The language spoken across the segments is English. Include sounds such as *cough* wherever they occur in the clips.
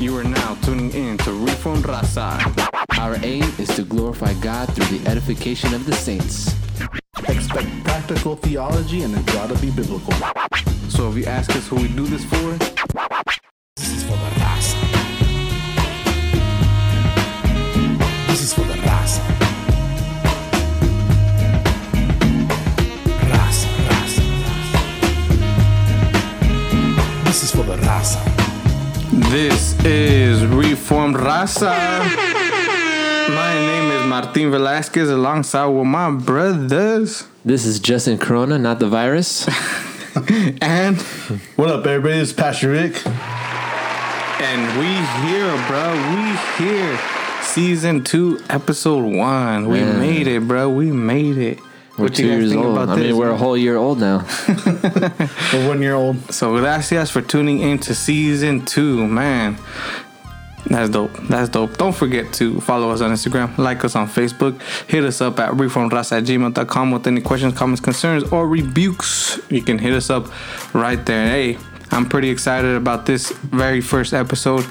You are now tuning in to Reformed Raza. Our aim is to glorify God through the edification of the saints. Expect practical theology and it's gotta be biblical. So if you ask us who we do this for, Reformed Raza. My name is Martin Velasquez alongside with my brothers. This is Justin Corona, not the virus. *laughs* And What up, everybody? It's Pastor Rick. and we here, bro. We here. Season two, episode one. We Man. made it, bro. We made it. We're two years old. I mean, we're a whole year old now. We're one year old. So gracias for tuning in to season two, man. That's dope. That's dope. Don't forget to follow us on Instagram, like us on Facebook, hit us up at reformras at gmail.com with any questions, comments, concerns, or rebukes. You can hit us up right there. Hey, I'm pretty excited about this very first episode.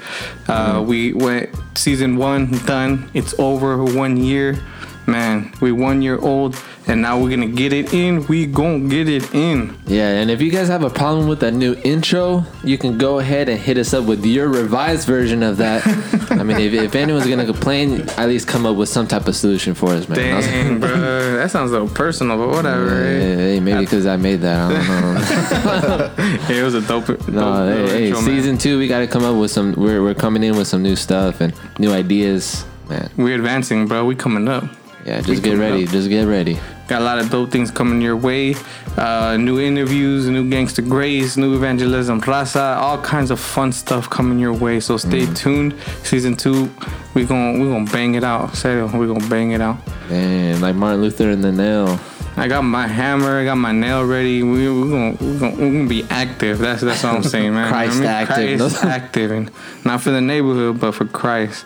Uh, we went season one done. It's over one year. Man, we one year old and now we're gonna get it in. We gonna get it in. Yeah, and if you guys have a problem with that new intro, you can go ahead and hit us up with your revised version of that. *laughs* I mean, if, if anyone's gonna complain, at least come up with some type of solution for us, man. Dang, bro, that sounds a little personal, but whatever. Hey, right? hey, maybe because I made that. I don't know. Hey, *laughs* it was a dope. dope No, hey, hey, intro, man. season two, we got to come up with some. We're, we're coming in with some new stuff and new ideas, man. We're advancing, bro. We coming up. Yeah, just get ready. up. Just get ready. Got a lot of dope things coming your way. Uh, new interviews, new gangster grace, new evangelism, raza, all kinds of fun stuff coming your way. So stay Mm. tuned. Season two, we gon' we gonna bang it out. Say we gonna bang it out. Man, like Martin Luther and the nail. I got my hammer, I got my nail ready. We we gonna we gonna, we gonna be active. That's that's what I'm saying, man. *laughs* Christ active. Christ active, and not for the neighborhood, but for Christ.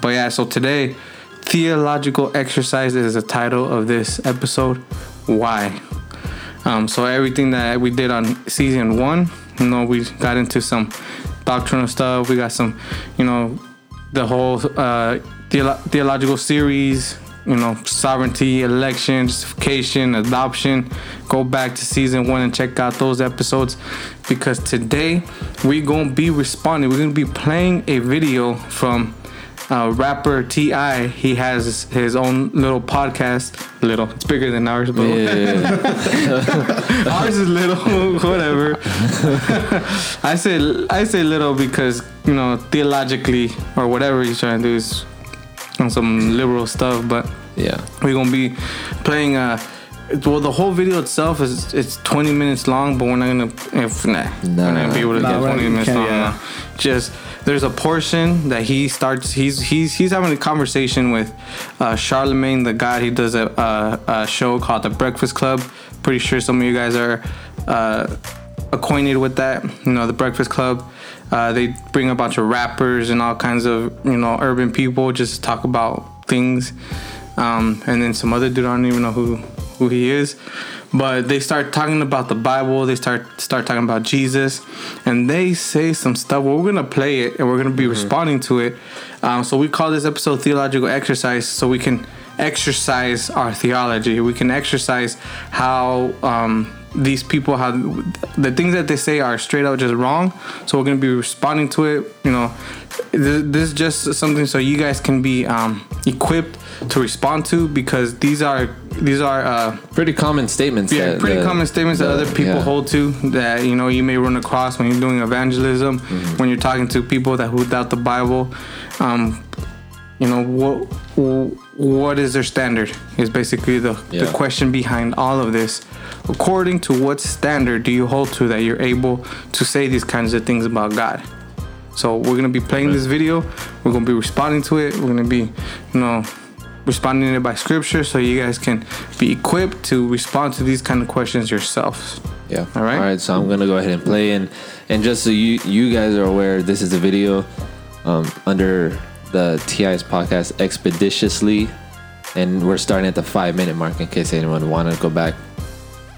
But yeah, so today, theological exercise is the title of this episode. Why? Um, so everything that we did on season one, you know, we got into some doctrinal stuff. We got some, you know, the whole uh, theolo- theological series. You know, sovereignty, election, justification, adoption. Go back to season one and check out those episodes because today we're gonna be responding. We're gonna be playing a video from uh, rapper Ti. He has his own little podcast. Little, it's bigger than ours, but Yeah, *laughs* ours is little, *laughs* whatever. *laughs* I say I say little because you know theologically or whatever he's trying to do is on some liberal stuff, but yeah. we're gonna be playing. Uh, well, the whole video itself is it's 20 minutes long, but we're not gonna if nah, we're not gonna be able to Nah, get 20 not- minutes long. yeah. Just there's a portion that he starts. He's he's he's having a conversation with uh, Charlemagne the God. He does a, a, a show called The Breakfast Club. Pretty sure some of you guys are uh, acquainted with that. You know, The Breakfast Club. Uh, they bring a bunch of rappers and all kinds of you know urban people just to talk about things. Um, and then some other dude I don't even know who who he is, but they start talking about the Bible. They start start talking about Jesus, and they say some stuff. Well, we're gonna play it and we're gonna be responding to it. Um, so we call this episode theological exercise, so we can exercise our theology. We can exercise how um, these people how the things that they say are straight out just wrong. So we're gonna be responding to it. You know, this, this is just something so you guys can be um, equipped to respond to because these are these are uh, Pretty common statements. yeah, that pretty common statements that the- other people yeah. hold to that you know you may run across when you're doing evangelism, Mm-hmm. when you're talking to people that who doubt the Bible. Um, you know what what is their standard is basically the, the question behind all of this. According to what standard do you hold to that you're able to say these kinds of things about God? So we're gonna be playing this video. We're gonna be responding to it. We're gonna be, you know, responding to it by scripture, so you guys can be equipped to respond to these kind of questions yourselves. Yeah. All right. All right. So I'm gonna go ahead and play and and just so you you guys are aware, this is a video um, under the TI's podcast expeditiously, and we're starting at the five minute mark in case anyone want to go back.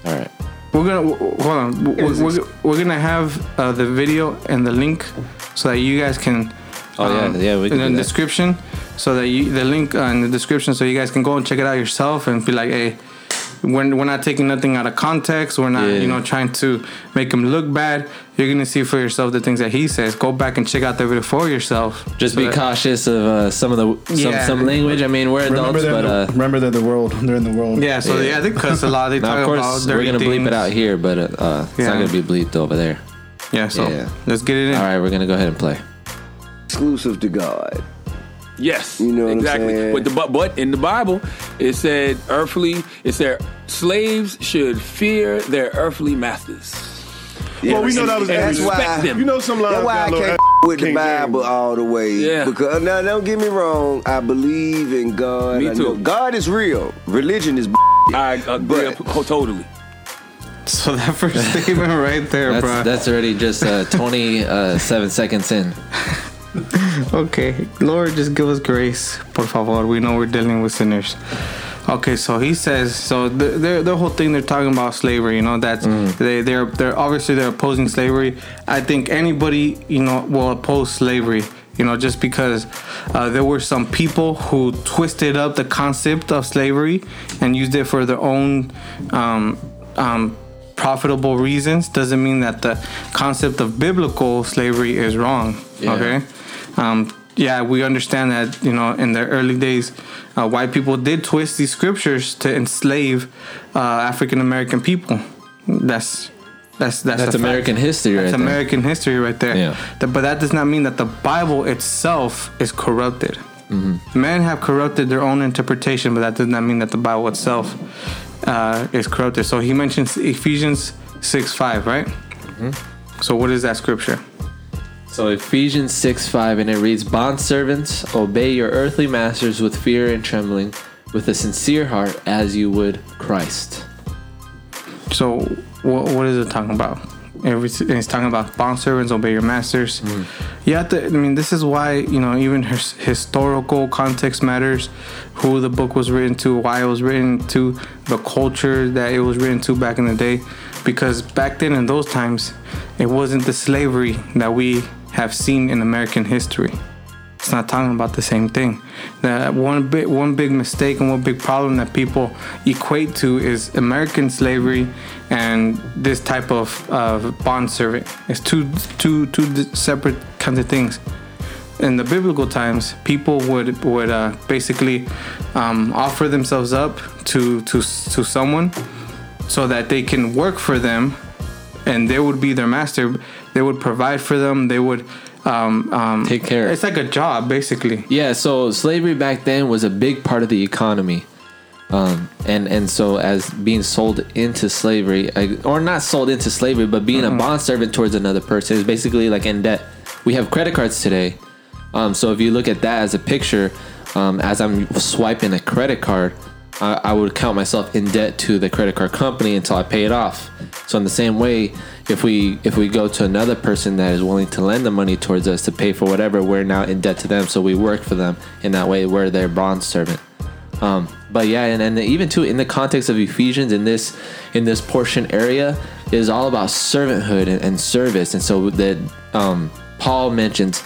All right. We're gonna w- w- hold on. We're, we're, we're gonna have uh, the video and the link so that you guys can Oh, yeah, yeah, we in the that. description, so that you the link uh, in the description, so you guys can go and check it out yourself and be like, hey. We're, we're not taking nothing out of context. We're not, Yeah. you know, trying to make him look bad. You're gonna see for yourself the things that he says. Go back and check out the video for yourself. Just So be that- cautious of uh, some of the some, Yeah. some language. I mean, we're adults, they're, but the, uh, remember they're the world. They're in the world. Yeah, so Yeah. yeah, they cuss a lot. They *laughs* now talk of about course we're gonna bleep it out here, but uh, uh, it's Yeah. not gonna be bleeped over there. Yeah, so Yeah. let's get it in. All right, we're gonna go ahead and play. Exclusive to God. Yes, You know what I'm exactly. But the but, but in the Bible, it said earthly. It said slaves should fear their earthly masters. Well, we know that was and that's respect why. them. You know some lines That's why got I a little can't ass with the Bible James. all the way. Yeah. Because now, don't get me wrong. I believe in God. Me I too. know God is real. Religion is. I *laughs* agree But- totally. So that first *laughs* statement right there, That's bro. that's already just uh, 27 seconds in. *laughs* *laughs* Okay, Lord, just give us grace, por favor. We know we're dealing with sinners. Okay, so he says, so the the, the whole thing they're talking about slavery. You know, that's they they're they're obviously they're opposing slavery. I think anybody you know will oppose slavery. You know, just because uh, there were some people who twisted up the concept of slavery and used it for their own um, um, profitable reasons doesn't mean that the concept of biblical slavery is wrong. Yeah. Okay. Um, yeah, we understand that you know in the early days, uh, white people did twist these scriptures to enslave uh, African American people. That's that's that's, That's a fact. American history That's right there. American history right there. Yeah. Th- but that does not mean that the Bible itself is corrupted. Men have corrupted their own interpretation, but that does not mean that the Bible itself uh, is corrupted. So he mentions Ephesians 6 5, right? So what is that scripture? So Ephesians 6 5, and it reads, Bondservants, obey your earthly masters with fear and trembling, with a sincere heart, as you would Christ. So what, what is it talking about? It's talking about bond servants obey your masters. Mm-hmm. You have to. I mean, this is why you know even his, historical context matters. Who the book was written to, why it was written to, the culture that it was written to back in the day. Because back then in those times, it wasn't the slavery that we have seen in American history. It's not talking about the same thing. That one big one big mistake and one big problem that people equate to is American slavery and this type of, of bond servant. It's two two two separate kinds of things. In the biblical times, people would would uh, basically um, offer themselves up to to to someone so that they can work for them and they would be their master. They would provide for them. They would um, um, Take care. It's like a job, basically. Yeah, so slavery back then was a big part of the economy. Um, and and so as being sold into slavery, uh, or not sold into slavery, but being a bond servant towards another person is basically like in debt. We have credit cards today, um, so if you look at that as a picture, um, as I'm swiping a credit card, I, I would count myself in debt to the credit card company until I pay it off. So in the same way, if we if we go to another person that is willing to lend the money towards us to pay for whatever, we're now in debt to them. So we work for them in that way. We're their bond servant. Um, but yeah, and, and even too in the context of Ephesians in this in this portion area is all about servanthood and, and service, and so that um, Paul mentions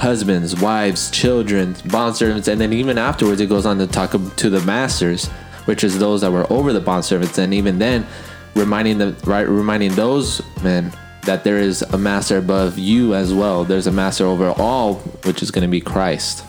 husbands, wives, children, bondservants, and then even afterwards it goes on to talk to the masters, which is those that were over the bondservants, and even then reminding them right reminding those men that there is a master above you as well. There's a master over all, which is going to be Christ.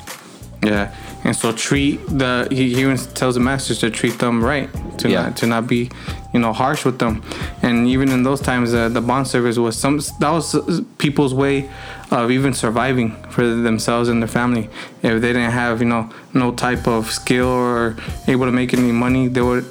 Yeah, and so treat the he, he even tells the masters to treat them right, to Yeah. not to not be, you know, harsh with them, and even in those times, uh, the bond service was some that was people's way of even surviving for themselves and their family. If they didn't have, you know, no type of skill or able to make any money, they would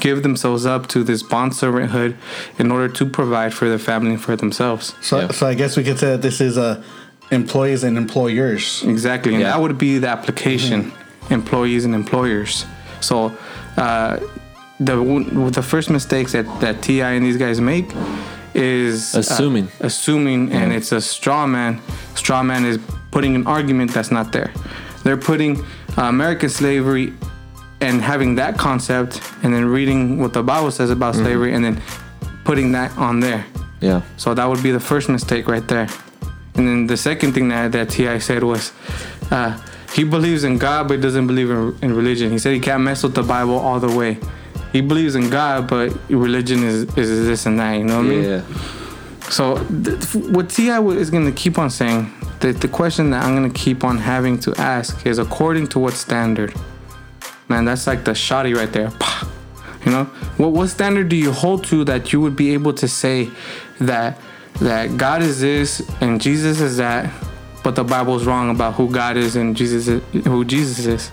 give themselves up to this bond servanthood in order to provide for their family and for themselves. So, Yeah. so I guess we could say that this is uh, employees and employers. Exactly, and Yeah. that would be the application, employees and employers. So, uh, the the first mistakes that that Ti and these guys make is uh, Assuming. assuming, and it's a straw man. Straw man is putting an argument that's not there. They're putting uh, American slavery and having that concept, and then reading what the Bible says about slavery, and then putting that on there. Yeah. So that would be the first mistake right there. And And then the second thing that that Ti said was, uh, he believes in God but doesn't believe in, in religion. He said he can't mess with the Bible all the way. He believes in God, but religion is is this and that. You know what I mean? Yeah. So th- what Ti is going to keep on saying, the the question that I'm going to keep on having to ask is according to what standard? Man, that's like the shoddy right there. Pah. You know, what what standard do you hold to that you would be able to say that that God is this and Jesus is that, but the Bible's wrong about who God is and Jesus is, who Jesus is?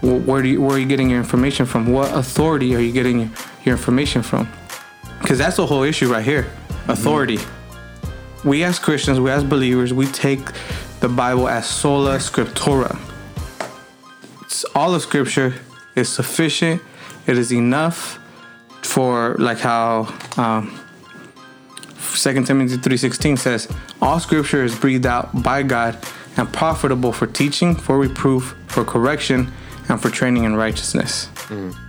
Wh- Where do you, where are you getting your information from? What authority are you getting your, information from? Because that's the whole issue right here authority. We as Christians, we as believers, we take the Bible as sola scriptura. It's all of Scripture is sufficient. It is enough for like how um, 2 Timothy 3:16 says, "All Scripture is breathed out by God and profitable for teaching, for reproof, for correction, and for training in righteousness,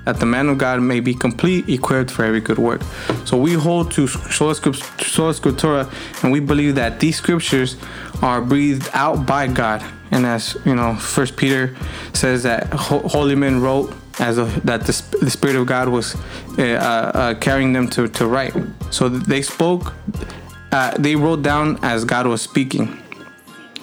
that the man of God may be complete, equipped for every good work." So we hold to sola Script- sola scriptura, and we believe that these scriptures are breathed out by God. And as you know, First Peter says that holy men wrote as a, that the, the spirit of God was uh, uh, carrying them to to write. So they spoke, uh, they wrote down as God was speaking.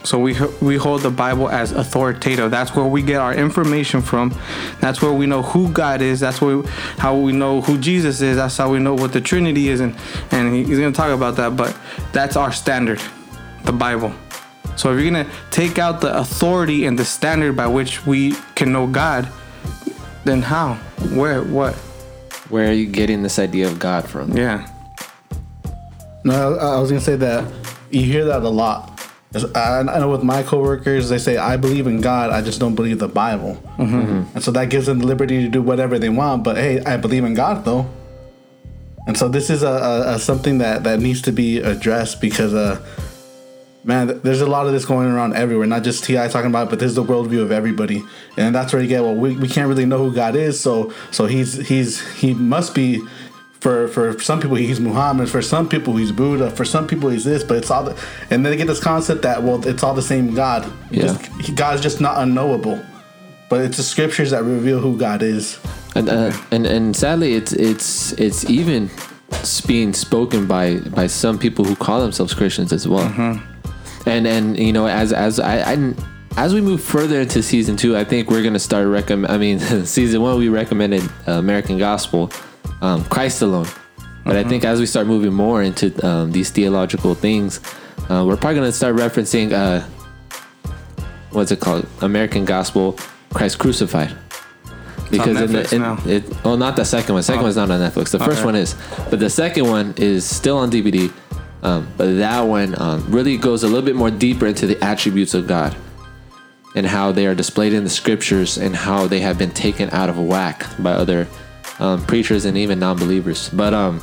So we we hold the Bible as authoritative. That's where we get our information from. That's where we know who God is. That's where how we know who Jesus is. That's how we know what the Trinity is, and and he's gonna talk about that. But that's our standard, the Bible. So if you're gonna take out the authority and the standard by which we can know God, then how? Where? What? Where are you getting this idea of God from? Yeah. No, I I was gonna say that you hear that a lot. I I know with my coworkers, they say, "I believe in God, I just don't believe the Bible," and so that gives them the liberty to do whatever they want. But hey, I believe in God though, and so this is a, a, a something that that needs to be addressed because uh, man, there's a lot of this going around everywhere. Not just Ti talking about, it, but this is the worldview of everybody, and that's where you get. Well, we, we can't really know who God is, so so he's he's he must be. For, for some people he's Muhammad. For some people he's Buddha. For some people he's this. But it's all, the, and then they get this concept that well it's all the same God. Yeah. Just, God's just not unknowable. But it's the scriptures that reveal who God is. and uh, and and sadly, it's it's it's even being spoken by by some people who call themselves Christians as well. And and you know, as as I, I as we move further into season two, I think we're gonna start recommend. I mean, *laughs* season one we recommended uh, American Gospel, um, Christ alone. But I think as we start moving more into um, these theological things, uh, we're probably gonna start referencing uh, what's it called? American Gospel, Christ crucified. Because in the, in, now. it, well, not the second one. Second Oh. one's not on Netflix. The first Okay. one is, but the second one is still on DVD. Um, but that one um, really goes a little bit more deeper into the attributes of God and how they are displayed in the scriptures and how they have been taken out of whack by other um, preachers and even non-believers. But um,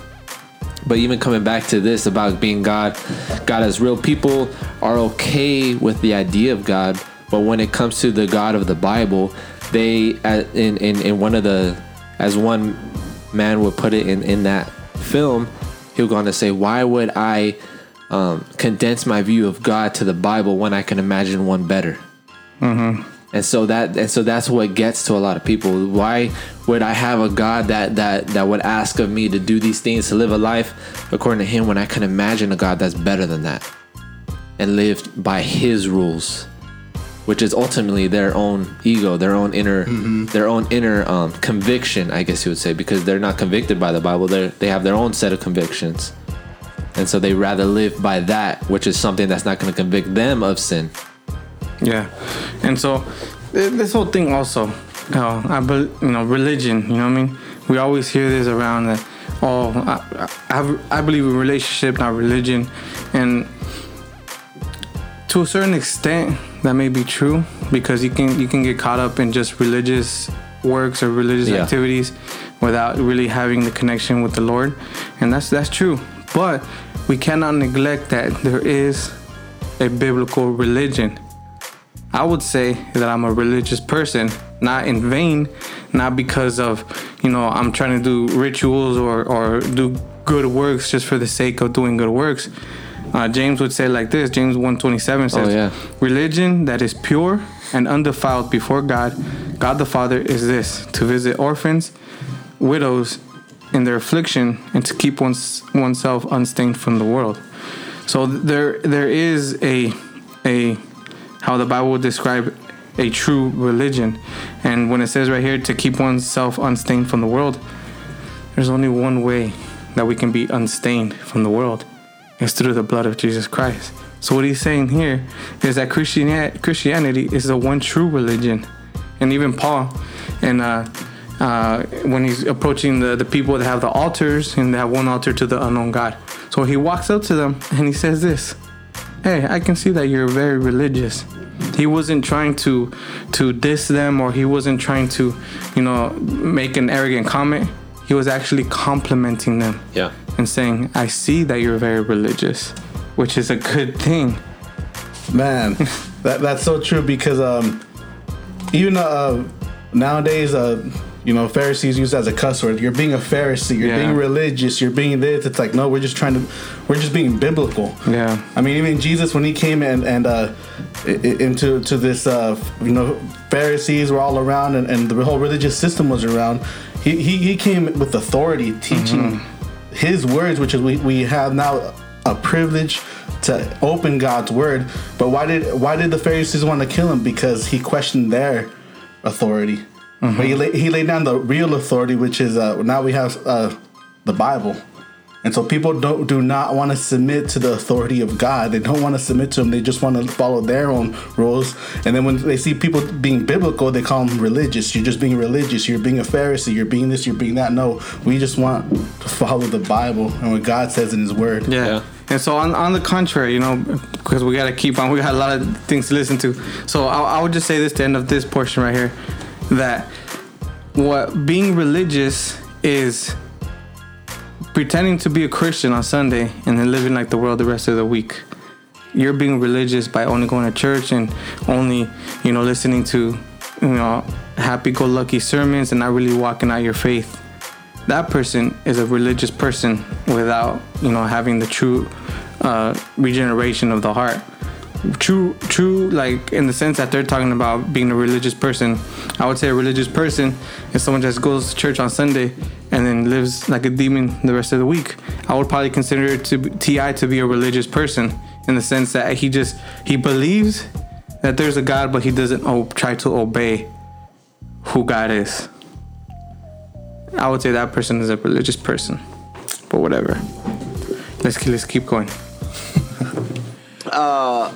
but even coming back to this about being God, God as real people are okay with the idea of God, but when it comes to the God of the Bible, they in in, in one of the as one man would put it in in that film, he'll go on to say, "Why would I um, condense my view of God to the Bible when I can imagine one better?" And so that and so that's what gets to a lot of people. Why would i have a god that that that would ask of me to do these things to live a life according to him when i can imagine a god that's better than that and lived by his rules which is ultimately their own ego their own inner their own inner um, conviction i guess you would say because they're not convicted by the bible. They they have their own set of convictions. And so they rather live by that which is something that's not going to convict them of sin Yeah, and so this whole thing also, uh, I bel you know, religion. You know what I mean? We always hear this around that. Oh, I, I, I believe in relationship, not religion, and to a certain extent, that may be true because you can you can get caught up in just religious works or religious Yeah. activities without really having the connection with the Lord, and that's that's true. But we cannot neglect that there is a biblical religion. I would say that I'm a religious person, not in vain, not because of, you know, I'm trying to do rituals or, or do good works just for the sake of doing good works. Uh, James would say like this. James 127 says, Oh, yeah. "Religion that is pure and undefiled before God, God the Father, is this: to visit orphans, widows in their affliction, and to keep one's, oneself unstained from the world." So there there is a a how the Bible would describe a true religion, and when it says right here to keep oneself unstained from the world, there's only one way that we can be unstained from the world. It's through the blood of Jesus Christ. So what he's saying here is that Christianity, Christianity is the one true religion, and even Paul, and uh, uh, when he's approaching the, the people that have the altars and they have one altar to the unknown God, so he walks up to them and he says this, "Hey, I can see that you're very religious." He wasn't trying to to diss them or he wasn't trying to, you know, make an arrogant comment. He was actually complimenting them Yeah. and saying, I see that you're very religious, which is a good thing. Man, *laughs* that that's so true because um, even uh, nowadays, uh, you know, Pharisees used as a cuss word. You're being a Pharisee. You're Yeah. being religious. You're being this. It's like no, we're just trying to, we're just being biblical. Yeah. I mean, even Jesus when he came and and uh, into to this, uh, you know, Pharisees were all around and, and the whole religious system was around. He he, he came with authority, teaching his words, which is we, we have now a privilege to open God's word. But why did why did the Pharisees want to kill him? Because he questioned their authority. But he, lay, he laid down the real authority, which is uh, now we have uh, the Bible. And so people don't do not want to submit to the authority of God. They don't want to submit to him. They just want to follow their own rules. And then when they see people being biblical, they call them religious. You're just being religious. You're being a Pharisee. You're being this. You're being that. No, we just want to follow the Bible and what God says in His Word. Yeah. Yeah. And so on, on the contrary, you know, because we got to keep on, we got a lot of things to listen to. So I, I would just say this to end of this portion right here, that what being religious is pretending to be a Christian on Sunday and then living like the world the rest of the week. You're being religious by only going to church and only, you know, listening to, you know, happy-go-lucky sermons and not really walking out your faith that person is a religious person without you know having the true uh, regeneration of the heart true true like in the sense that they're talking about being a religious person i would say a religious person is someone that goes to church on sunday and then lives like a demon the rest of the week i would probably consider to ti to be a religious person in the sense that he just he believes that there's a god but he doesn't try to obey who god is I would say that person is a religious person, but whatever. Let's let's keep going. Uh,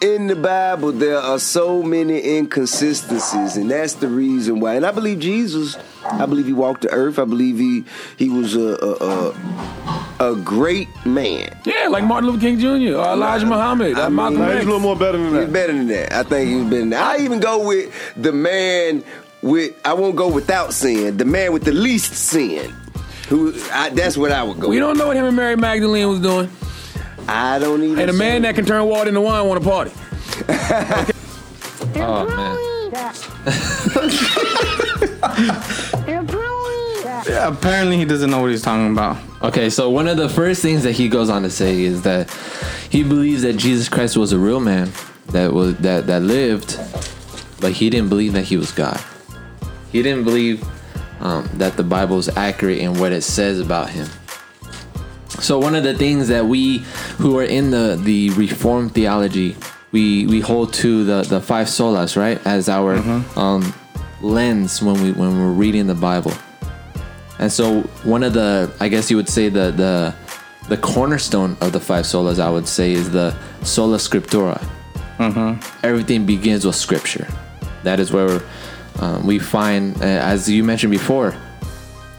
in the Bible, there are so many inconsistencies, and that's the reason why. And I believe Jesus. I believe he walked the earth. I believe he he was a a, a, a great man. Yeah, like Martin Luther King Jr. or Elijah Muhammad, I or Malcolm mean, He's X. a little more better than that. He's that. better than that. I think he's better than that. I even go with the man with. I won't go without sin. The man with the least sin. Who? I, that's what I would go. We with. don't know what him and Mary Magdalene was doing. I don't even. And a man that can turn water into wine want to party. *laughs* Oh man. *laughs* Apparently, he doesn't know what he's talking about. Okay, so one of the first things that he goes on to say is that he believes that Jesus Christ was a real man that was that that lived, but he didn't believe that he was God. He didn't believe um, that the Bible is accurate in what it says about him. So one of the things that we who are in the the Reformed theology, we we hold to the the five solas, right, as our um, lens when we when we're reading the Bible. And so one of the I guess you would say the the the cornerstone of the five solas I would say is the sola scriptura. Everything begins with scripture. That is where um, we find, uh, as you mentioned before,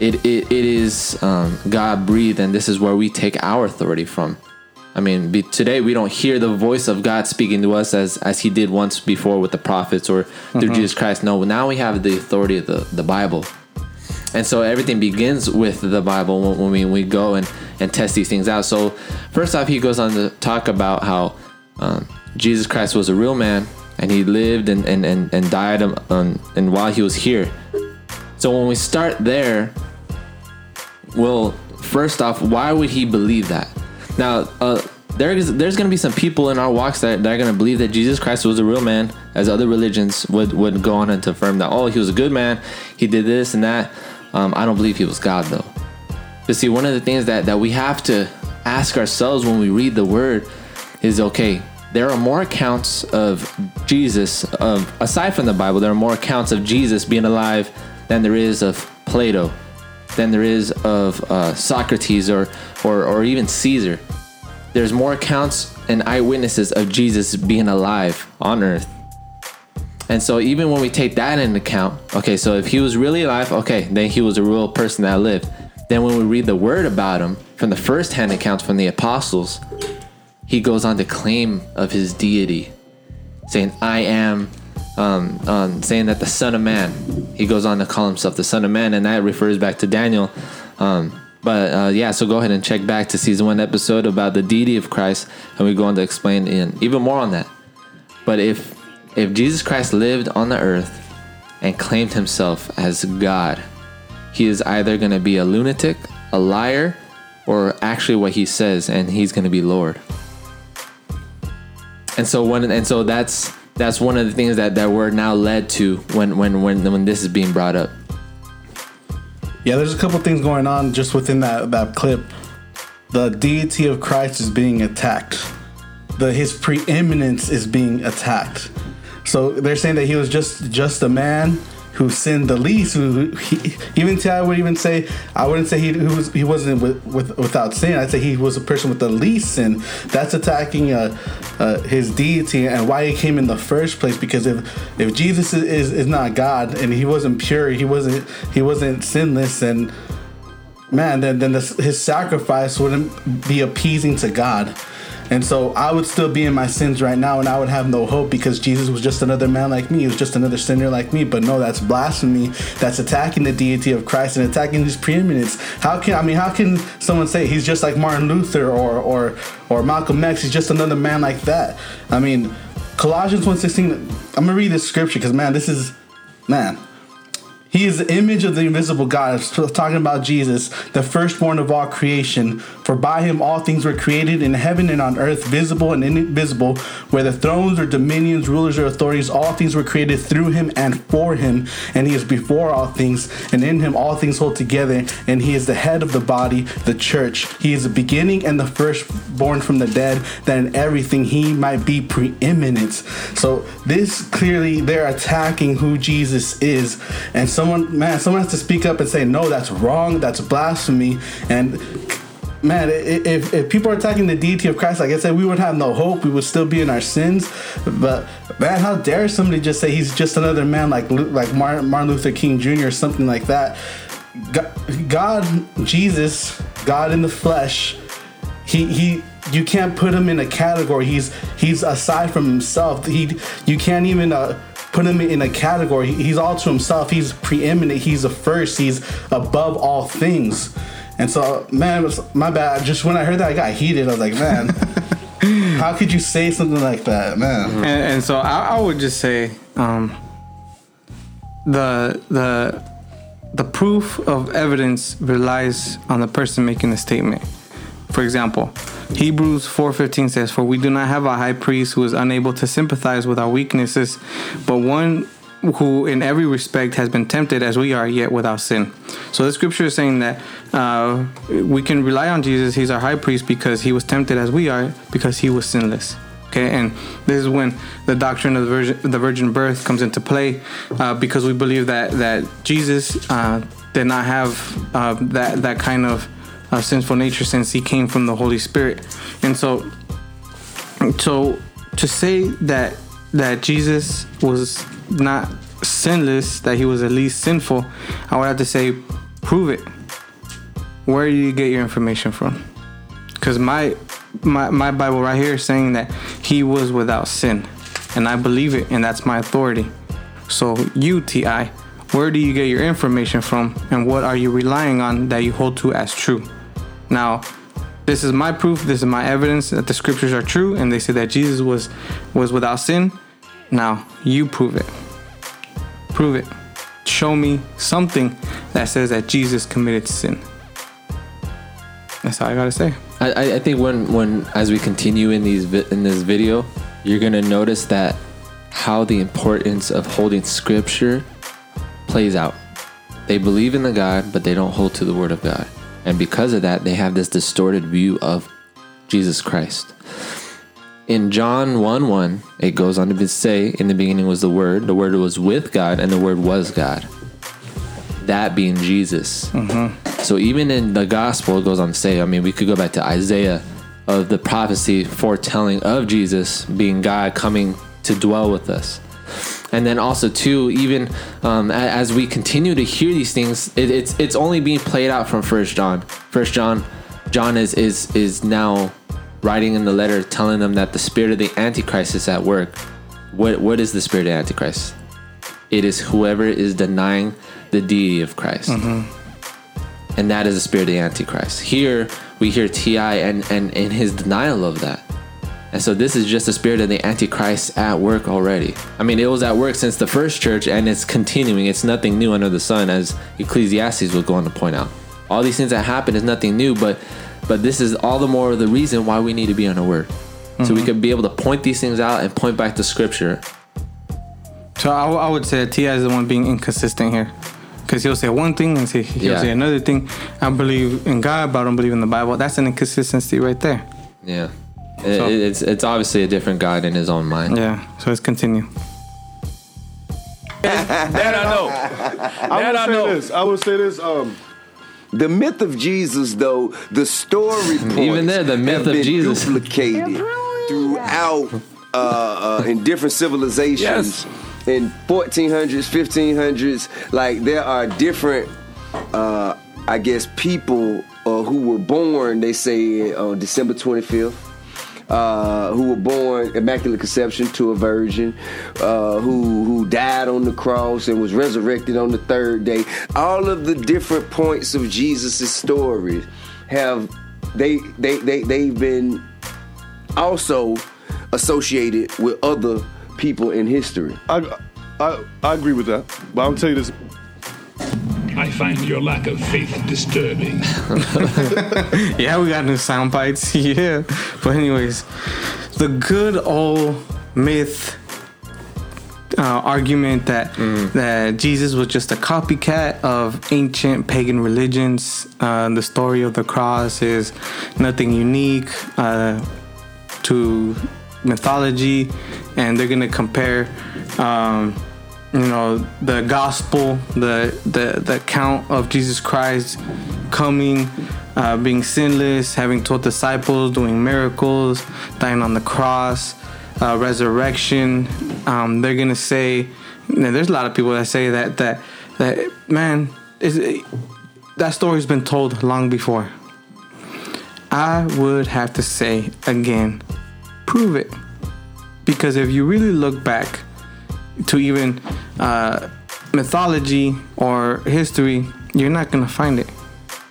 it it, it is um, God breathed, and this is where we take our authority from. I mean, be, today we don't hear the voice of God speaking to us as as He did once before with the prophets or through Jesus Christ. No, now we have the authority of the the Bible. And so everything begins with the Bible when, when we, we go and, and test these things out. So, first off, he goes on to talk about how um, Jesus Christ was a real man and he lived and, and, and, and died um, um, and while he was here. So, when we start there, well, first off, why would he believe that? Now, uh, there's there's gonna be some people in our walks that, that are gonna believe that Jesus Christ was a real man, as other religions would would go on and to affirm that oh he was a good man, he did this and that. Um, I don't believe he was God though. But see, one of the things that that we have to ask ourselves when we read the Word is okay. There are more accounts of Jesus, of aside from the Bible, there are more accounts of Jesus being alive than there is of Plato, than there is of uh, Socrates or, or or even Caesar there's more accounts and eyewitnesses of Jesus being alive on earth. And so even when we take that into account, okay, so if he was really alive, okay, then he was a real person that lived. Then when we read the word about him from the first hand accounts from the apostles, he goes on to claim of his deity, saying, I am, um, um, saying that the Son of Man, he goes on to call himself the Son of Man, and that refers back to Daniel. Um, but uh, yeah, so go ahead and check back to season one episode about the deity of Christ, and we go on to explain in even more on that. But if if Jesus Christ lived on the earth and claimed himself as God, he is either going to be a lunatic, a liar, or actually what he says, and he's going to be Lord. And so when and so that's that's one of the things that that we're now led to when when when when this is being brought up. Yeah, there's a couple things going on just within that that clip. The deity of Christ is being attacked. The his preeminence is being attacked. So they're saying that he was just just a man who sinned the least. Who, he, even Ti would even say, I wouldn't say he was he wasn't with, with without sin. I'd say he was a person with the least sin. That's attacking uh, uh, his deity and why he came in the first place. Because if if Jesus is, is, is not God and he wasn't pure, he wasn't he wasn't sinless and man, then then this, his sacrifice wouldn't be appeasing to God. And so I would still be in my sins right now and I would have no hope because Jesus was just another man like me. He was just another sinner like me. But no, that's blasphemy. That's attacking the deity of Christ and attacking his preeminence. How can I mean how can someone say he's just like Martin Luther or or or Malcolm X? He's just another man like that. I mean, Colossians 1:16, I'm gonna read this scripture because man, this is man. He is the image of the invisible God. Talking about Jesus, the firstborn of all creation. For by him all things were created in heaven and on earth, visible and invisible, whether thrones or dominions, rulers or authorities, all things were created through him and for him. And he is before all things, and in him all things hold together. And he is the head of the body, the church. He is the beginning and the firstborn from the dead, that in everything he might be preeminent. So this clearly they're attacking who Jesus is. And someone, man, someone has to speak up and say, no, that's wrong, that's blasphemy. And man, if, if people are attacking the deity of Christ, like I said, we would have no hope. We would still be in our sins. But man, how dare somebody just say he's just another man like like Martin, Luther King Jr. or something like that? God, God, Jesus, God in the flesh, he he. You can't put him in a category. He's he's aside from himself. He you can't even uh, put him in a category. He's all to himself. He's preeminent. He's the first. He's above all things. And so, man, it was my bad. Just when I heard that, I got heated. I was like, man, *laughs* how could you say something like that, man? and, and so I, I would just say um, the the the proof of evidence relies on the person making the statement. For example, Hebrews 4:15 says, "For we do not have a high priest who is unable to sympathize with our weaknesses, but one who in every respect has been tempted as we are, yet without sin." So the scripture is saying that uh, we can rely on Jesus. He's our high priest because he was tempted as we are, because he was sinless. Okay, and this is when the doctrine of the virgin, the virgin birth comes into play, uh, because we believe that that Jesus uh, did not have uh, that that kind of sinful nature since he came from the Holy Spirit, and so so to say that that Jesus was not sinless, that he was at least sinful, I would have to say, prove it. Where do you get your information from? Because my, my my Bible right here is saying that he was without sin, and I believe it, and that's my authority. So UTI, where do you get your information from, and what are you relying on that you hold to as true? Now, this is my proof. This is my evidence that the scriptures are true, and they say that Jesus was was without sin. Now you prove it. Prove it. Show me something that says that Jesus committed sin. That's all I gotta say. I, I- think when when as we continue in these in this video, you're gonna notice that how the importance of holding scripture plays out. They believe in the God, but they don't hold to the word of God, and because of that, they have this distorted view of Jesus Christ. In John 1 1, it goes on to say, In the beginning was the Word, the Word was with God, and the Word was God. That being Jesus. Mm-hmm. So even in the gospel, it goes on to say, I mean, we could go back to Isaiah of the prophecy foretelling of Jesus being God coming to dwell with us. And then also too, even um, as we continue to hear these things, it, it's it's only being played out from First John. First John, John is is is now writing in the letter telling them that the spirit of the Antichrist is at work. What what is the spirit of Antichrist? It is whoever is denying the deity of Christ and that is the spirit of the antichrist here we hear ti and and in his denial of that and so this is just the spirit of the antichrist at work already i mean it was at work since the first church and it's continuing it's nothing new under the sun as ecclesiastes will go on to point out all these things that happen is nothing new but but this is all the more the reason why we need to be on our word so we mm-hmm. could be able to point these things out and point back to scripture So I, I would say Ti is the one being inconsistent here, because he'll say one thing and say he'll Yeah. say another thing. I believe in God, but I don't believe in the Bible. That's an inconsistency right there. yeah It- So- it's it's obviously a different god in his own mind Yeah. So let's continue. That I know. I That will I say know. this. I will say this. Um, the myth of Jesus, though, the story *laughs* points Even there, the myth of been Jesus. duplicated throughout uh, uh, in different civilizations. Yes. In 1400s, 1500s, like there are different, uh, I guess, people uh, who were born. They say on December 25th uh, who were born immaculate conception to a virgin, uh, who who died on the cross and was resurrected on the third day. All of the different points of Jesus' story have they they they they've been also associated with other people in history. I, I, I agree with that. But I'll tell you this. I find your lack of faith disturbing. *laughs* Yeah, we got new sound bites. *laughs* yeah. But anyways, the good old myth uh, argument that that Jesus was just a copycat of ancient pagan religions. Uh, the story of the cross is nothing unique uh, to mythology, and they're gonna compare. Um, you know the gospel the the the account of jesus christ coming uh, being sinless having taught disciples doing miracles dying on the cross uh, resurrection. Um, they're gonna say there's a lot of people that say that that that man is that story's been told long before. I would have to say again prove it. Because if you really look back to even uh, mythology or history, you're not gonna find it.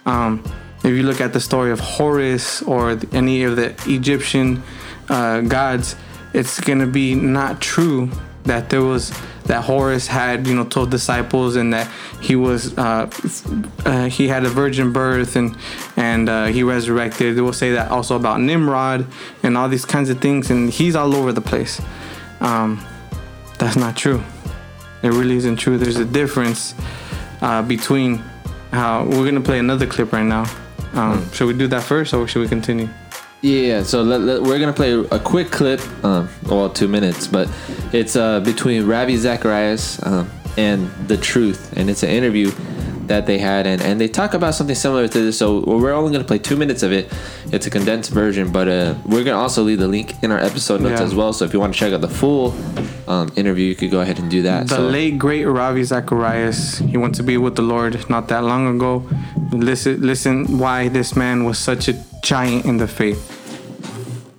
Um, if you look at the story of Horus or any of the Egyptian uh, gods, it's gonna be not true that there was that Horus had you know twelve disciples and that he was uh, uh, he had a virgin birth and and uh, he resurrected. They will say that also about Nimrod and all these kinds of things, and he's all over the place. Um, that's not true. It really isn't true. There's a difference uh, between how we're gonna play another clip right now. Um, Should we do that first, or should we continue? Yeah, so let, let- we're gonna play a quick clip, um, well, two minutes, but it's uh, between Ravi Zacharias um, and the Truth, and it's an interview that they had, and, and they talk about something similar to this. So we're only gonna play two minutes of it. It's a condensed version, but uh, we're gonna also leave the link in our episode notes Yeah. as well. So if you want to check out the full um, interview, you could go ahead and do that. The so, late great Ravi Zacharias, he went to be with the Lord not that long ago. Listen, listen, why this man was such a giant in the faith.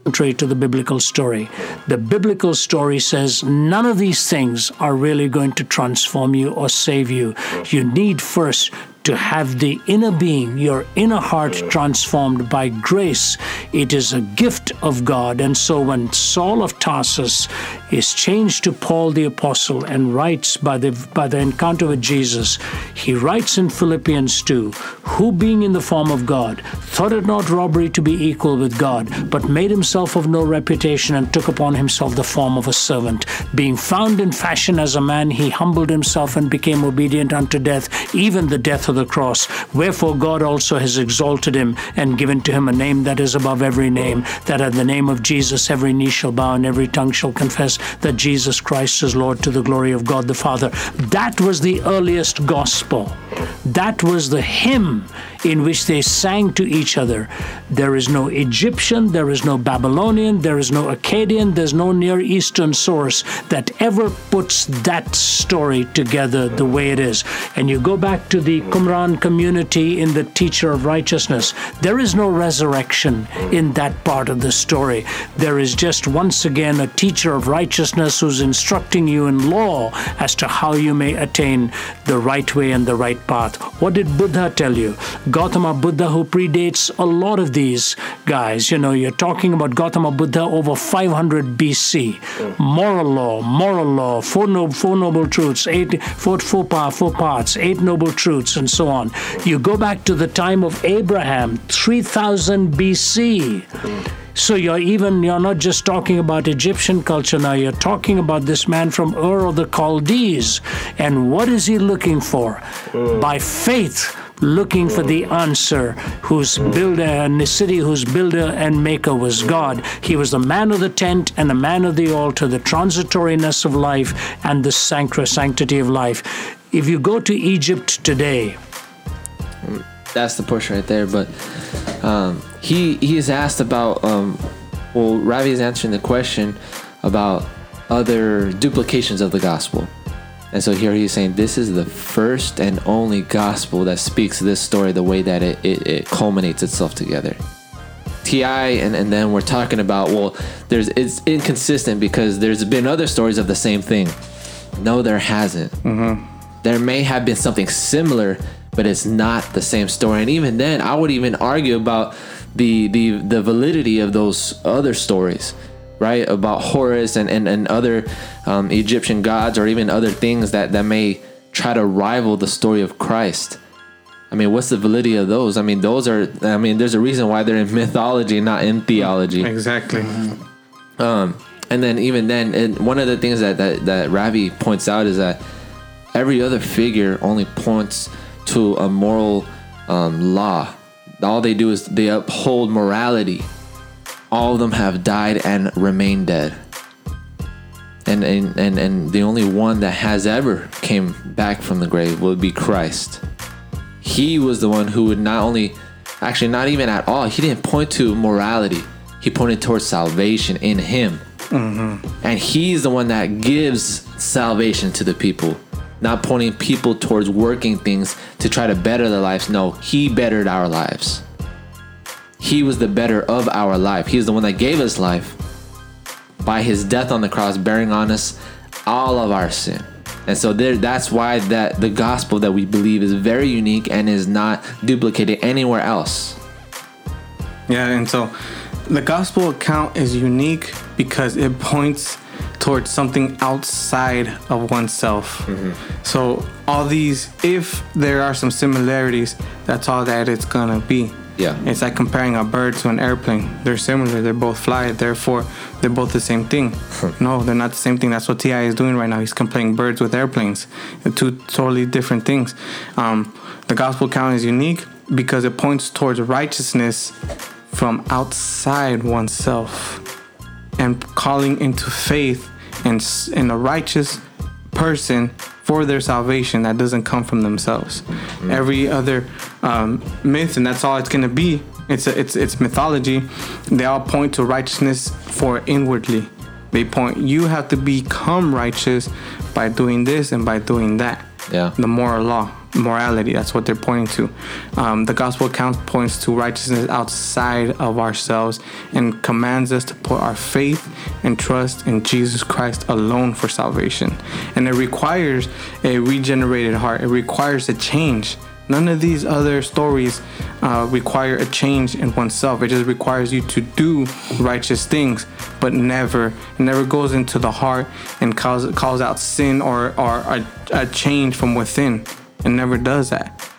Contrary to the biblical story. The biblical story says none of these things are really going to transform you or save you. You need first to have the inner being, your inner heart transformed by grace. It is a gift of God. And so when Saul of Tarsus is changed to Paul the Apostle and writes by the, by the encounter with Jesus, he writes in Philippians 2 Who being in the form of God, thought it not robbery to be equal with God, but made himself of no reputation and took upon himself the form of a servant. Being found in fashion as a man, he humbled himself and became obedient unto death, even the death of the cross. Wherefore God also has exalted him and given to him a name that is above every name, that at the name of Jesus every knee shall bow and every tongue shall confess that Jesus Christ is Lord to the glory of God the Father. That was the earliest gospel. That was the hymn in which they sang to each other. There is no Egyptian, there is no Babylonian, there is no Akkadian, there's no Near Eastern source that ever puts that story together the way it is. And you go back to the Qumran community in the Teacher of Righteousness, there is no resurrection in that part of the story. There is just once again a teacher of righteousness who's instructing you in law as to how you may attain the right way and the right path. What did Buddha tell you? Gautama Buddha, who predates a lot of these guys. You know, you're talking about Gautama Buddha over 500 BC. Moral law, moral law, four, no, four noble truths, eight, four, four, pa- four parts, eight noble truths, and so on. You go back to the time of Abraham, 3000 BC. So you're even you're not just talking about Egyptian culture now. You're talking about this man from Ur of the Chaldees, and what is he looking for? Hmm. By faith, looking for the answer. Whose builder and the city whose builder and maker was God. He was the man of the tent and the man of the altar, the transitoriness of life and the sanctity of life. If you go to Egypt today, that's the push right there. But um, he he is asked about. Um, well, Ravi is answering the question about other duplications of the gospel, and so here he's saying this is the first and only gospel that speaks this story the way that it, it, it culminates itself together. T.I. and, and then we're talking about well, there's it's inconsistent because there's been other stories of the same thing. No, there hasn't. Mm-hmm. There may have been something similar, but it's not the same story. And even then, I would even argue about the the the validity of those other stories, right? About Horus and and, and other um, Egyptian gods, or even other things that that may try to rival the story of Christ. I mean, what's the validity of those? I mean, those are. I mean, there's a reason why they're in mythology, not in theology. Exactly. Um, and then even then, and one of the things that, that that Ravi points out is that every other figure only points to a moral um, law. All they do is they uphold morality. All of them have died and remain dead. And, and and and the only one that has ever came back from the grave would be Christ. He was the one who would not only, actually not even at all. He didn't point to morality. He pointed towards salvation in Him. Mm-hmm. And he's the one that gives salvation to the people, not pointing people towards working things to try to better their lives. No, he bettered our lives. He was the better of our life. He's the one that gave us life by his death on the cross, bearing on us all of our sin. And so there, that's why that the gospel that we believe is very unique and is not duplicated anywhere else. Yeah, and so the gospel account is unique because it points towards something outside of oneself. Mm-hmm. So all these, if there are some similarities, that's all that it's gonna be. Yeah. It's like comparing a bird to an airplane. They're similar. They both fly. Therefore, they're both the same thing. *laughs* no, they're not the same thing. That's what T.I. is doing right now. He's comparing birds with airplanes. They're two totally different things. Um, the gospel account is unique because it points towards righteousness from outside oneself and calling into faith in, s- in a righteous person for their salvation that doesn't come from themselves. Every other um, myth, and that's all it's gonna be. It's a, it's it's mythology. They all point to righteousness for inwardly. They point. You have to become righteous by doing this and by doing that. Yeah. The moral law, morality. That's what they're pointing to. Um, the gospel account points to righteousness outside of ourselves and commands us to put our faith and trust in Jesus Christ alone for salvation. And it requires a regenerated heart. It requires a change None of these other stories uh, require a change in oneself. It just requires you to do righteous things, but never, never goes into the heart and calls calls out sin or or a, a change from within. It never does that.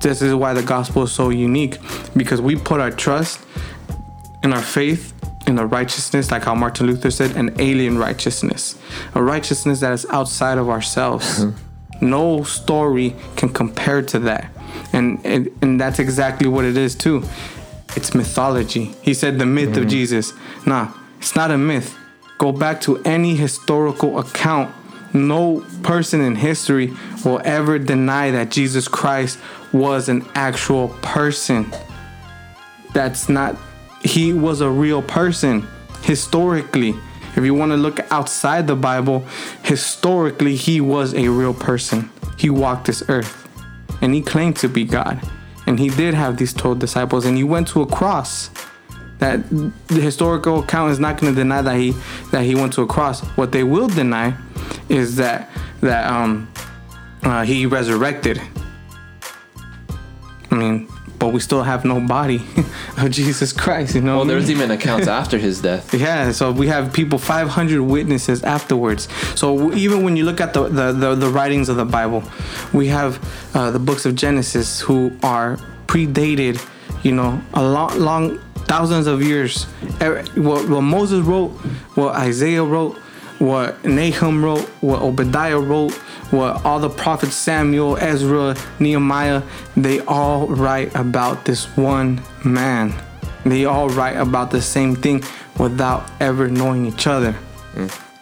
This is why the gospel is so unique because we put our trust and our faith in a righteousness, like how Martin Luther said, an alien righteousness, a righteousness that is outside of ourselves. No story can compare to that, and, and and that's exactly what it is too. It's mythology. He said the myth of mm-hmm. Jesus. Nah, it's not a myth. Go back to any historical account. No person in history will ever deny that Jesus Christ was an actual person that's not he was a real person historically if you want to look outside the bible historically he was a real person. He walked this earth and he claimed to be god. And he did have these 12 disciples and he went to a cross that the historical account is not going to deny that he that he went to a cross. What they will deny is that that um uh, he resurrected. I mean, but we still have no body *laughs* of Jesus Christ, you know. Well, I there's mean? even accounts *laughs* after his death. Yeah, so we have people, 500 witnesses afterwards. So even when you look at the, the, the, the writings of the Bible, we have uh, the books of Genesis who are predated, you know, a long, long thousands of years. What, what Moses wrote, what Isaiah wrote, what Nahum wrote, what Obadiah wrote, what all the prophets Samuel, Ezra, Nehemiah, they all write about this one man. They all write about the same thing without ever knowing each other.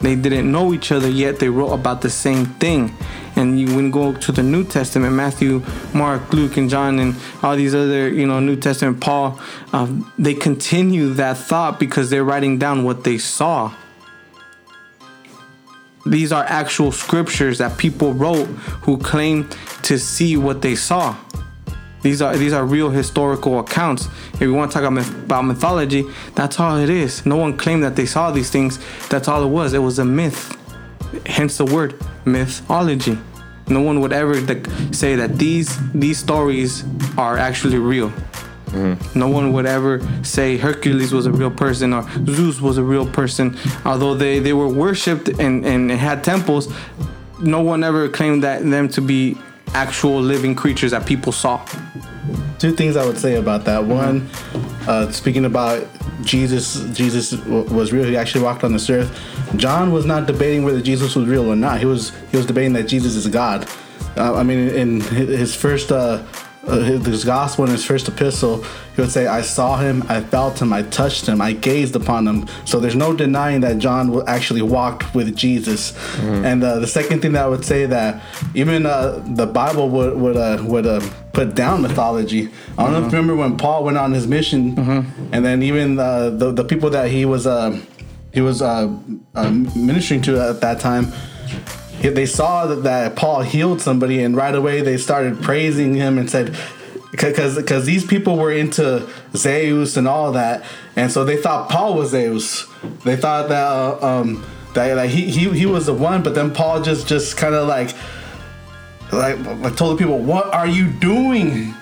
They didn't know each other yet they wrote about the same thing. And you when you go to the New Testament, Matthew, Mark, Luke, and John, and all these other, you know, New Testament, Paul, um, they continue that thought because they're writing down what they saw these are actual scriptures that people wrote who claim to see what they saw. These are these are real historical accounts. If you want to talk about, about mythology, that's all it is. No one claimed that they saw these things. That's all it was. It was a myth. Hence the word mythology. No one would ever th- say that these these stories are actually real. No one would ever say Hercules was a real person or Zeus was a real person. Although they, they were worshipped and, and had temples, no one ever claimed that them to be actual living creatures that people saw. two things I would say about that. One, uh, speaking about Jesus, Jesus w- was real. He actually walked on this earth. John was not debating whether Jesus was real or not. He was he was debating that Jesus is God. Uh, I mean, in his first uh, uh, his his gospel in his first epistle, he would say, "I saw him, I felt him, I touched him, I gazed upon him." So there's no denying that John actually walked with Jesus. And uh, the second thing that I would say that even uh, the Bible would would uh, would uh, put down mythology. I don't know if you remember when Paul went on his mission, and then even uh, the the people that he was uh, he was uh, uh, ministering to at that time. He- They saw that, that Paul healed somebody, and right away they started praising him and said, because because these people were into Zeus and all that, and so they thought Paul was Zeus. They thought that uh, um, that like he, he he was the one, but then Paul just just kind of like like told the people, "What are you doing?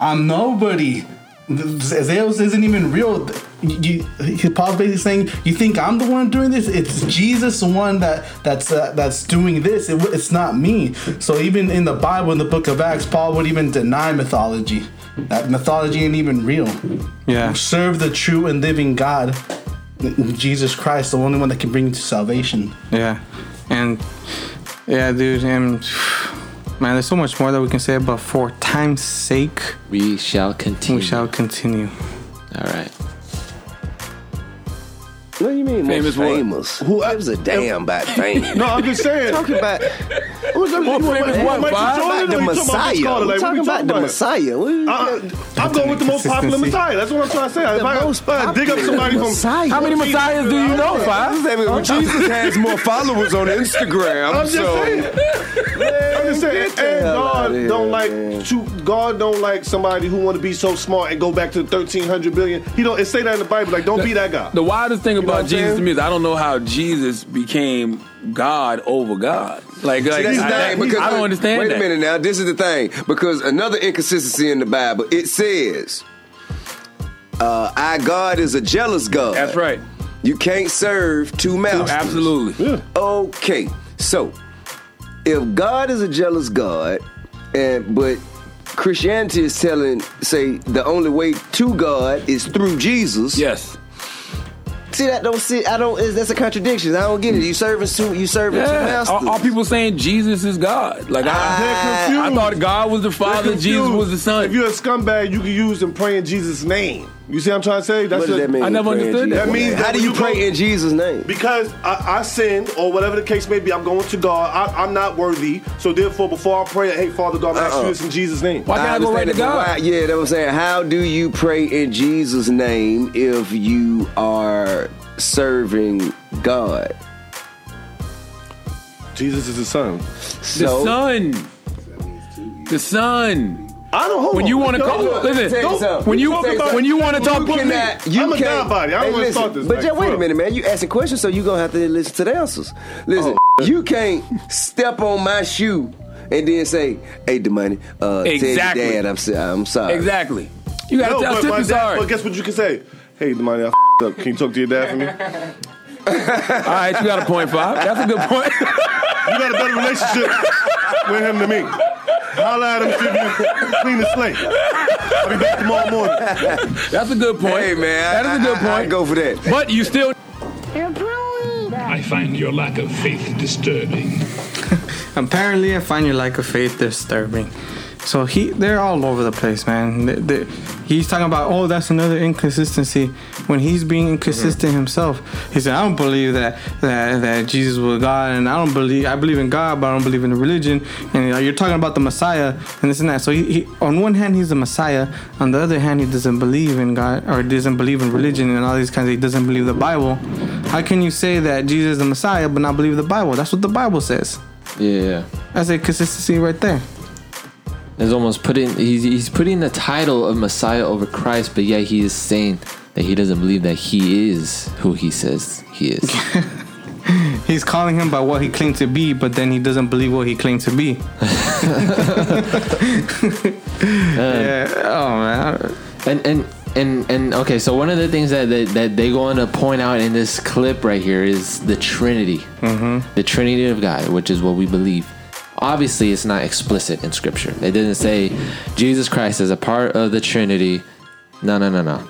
I'm nobody. Zeus isn't even real." You, he, Paul's basically saying, "You think I'm the one doing this? It's Jesus, the one that that's uh, that's doing this. It, it's not me." So even in the Bible, in the Book of Acts, Paul would even deny mythology. That mythology ain't even real. Yeah. Serve the true and living God, Jesus Christ, the only one that can bring you to salvation. Yeah. And yeah, dude, and *sighs* man, there's so much more that we can say, but for time's sake, We shall continue. we shall continue. All right. What do you mean Famous famous? Who gives a damn about fame? *laughs* No, I'm just saying. *laughs* talking about Who's that? More famous what, Michael Jordan the you talking about Vince Messiah. We're talking about the? Messiah. What you- Uh, I'm going with the most popular Messiah. That's what I'm trying to say. If I, most if dig up somebody from Messiah. How many messiahs do you know, Five? Jesus has more followers on Instagram. I'm just saying. I'm just saying. And God don't like man. shoot. God don't like somebody who want to be so smart and go back to 1300 billion. He don't. It say that in the Bible. Like, don't be that guy. The wildest thing about Jesus to me is I don't know how Jesus became God over God. Like, like See, I, because- I don't understand Wait that. a minute now. This is the thing because another inconsistency in the Bible. It says, uh, "Our God is a jealous God." That's right. You can't serve two masters. Absolutely. Okay, so if God is a jealous God, and but Christianity is telling, say, the only way to God is through Jesus. Yes. See that don't see I don't is that's a contradiction. I don't get it. You serving two you serving two Yeah. masters. Are, are people saying Jesus is God? Like I, Ah, I thought God was the Father, Jesus was the Son. If you're a scumbag, you can use and pray in Jesus' name. You see what I'm trying to say? That's what does that mean? I never understood that. That means name? that how do you you pray go- in Jesus' name? Because I, I sinned, or whatever the case may be, I'm going to God. I, I'm not worthy. So therefore, before I pray, hey, Father God, I'm uh-uh. asking Uh-uh. you this in Jesus' name. Why can't I, go right to understand it, but God? why- yeah, that's what I'm saying. How do you pray in Jesus' name if you are serving God? Jesus is the Son. The So Son. The Son. I don't hold When you want to Don't- call, listen. something. When you Talk about- when you want to talk you cannot. You I'm a can't. God-body. I don't wanna listen, start this, But just wait a minute, man. You asking questions, so you gonna have to listen to the answers. Listen, Oh. you can't step on my shoe and then say, "Hey, Demani, uh, Exactly. tell your dad I'm so- I'm sorry." exactly. You gotta No, tell but, Tippy my dad, sorry. but guess what you can say? Hey, the money I f***ed up. Can you talk to your dad for me? *laughs* All right, you got a point five. That's a good point. *laughs* You got a better relationship with him than me. Holla at him, see if you clean the slate. I'll be back tomorrow morning. That's a good point. Hey, man, that is a good I, I, I point. go for that. But you still I find your lack of faith disturbing. *laughs* Apparently, I find your lack of faith disturbing. So he, they're all over the place, man. They- they- he's talking about, oh, that's another inconsistency. When he's being inconsistent himself, he said, I don't believe that that that Jesus was God, and I don't believe I believe in God, but I don't believe in religion. And uh, you're talking about the Messiah and this and that. So he, he, on one hand, he's the Messiah. On the other hand, he doesn't believe in God or doesn't believe in religion and all these kinds. Of, he doesn't believe the Bible. How can you say that Jesus is the Messiah but not believe the Bible? That's what the Bible says. Yeah. That's a consistency right there. It's almost putting he's he's putting the title of Messiah over Christ, but yet he is saying that he doesn't believe that he is who he says he is. *laughs* He's calling him by what he claimed to be, but then he doesn't believe what he claimed to be. *laughs* yeah. Oh man. and and and and okay, so one of the things that that, that they go on to point out in this clip right here is the Trinity, mm-hmm. the Trinity of God, which is what we believe. Obviously, it's not explicit in Scripture. It didn't say Jesus Christ is a part of the Trinity. No, no, no, no.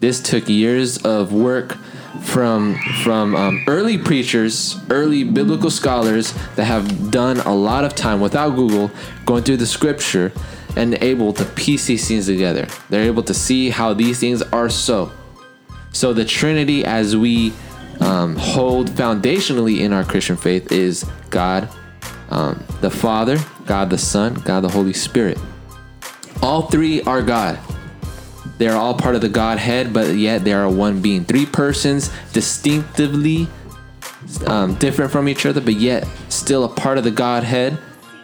This took years of work from from um, early preachers, early biblical scholars that have done a lot of time without Google, going through the Scripture and able to piece these things together. They're able to see how these things are so. So the Trinity, as we um, hold foundationally in our Christian faith, is God, um, the Father, God the Son, God the Holy Spirit. All three are God. They are all part of the Godhead, but yet they are one being. Three persons distinctively um, different from each other, but yet still a part of the Godhead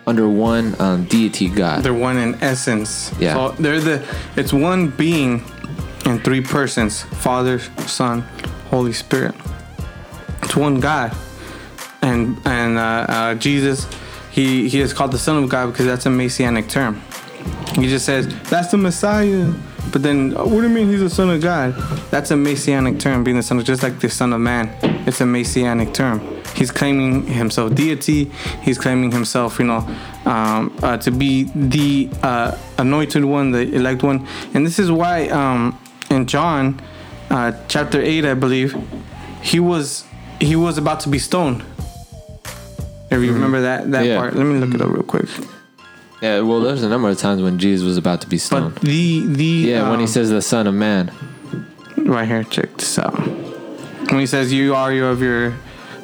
under one um, deity God. They're one in essence. Yeah. So they're the. It's one being, in three persons: Father, Son, Holy Spirit. It's one God, and and uh, uh, Jesus, he he is called the Son of God because that's a messianic term. He just says that's the Messiah. But then, uh, what do you mean he's the Son of God? That's a messianic term, being the Son of just like the Son of Man. It's a messianic term. He's claiming himself deity. He's claiming himself, you know, um, uh, to be the uh, anointed one, the elect one. And this is why um, in John uh, chapter eight, I believe, he was he was about to be stoned. If you remember that that Yeah. part, let me look it up real quick. Yeah, well, there's a number of times when Jesus was about to be stoned. But the the yeah, when he um, says the Son of Man. right here, check this out. When he says you are you of your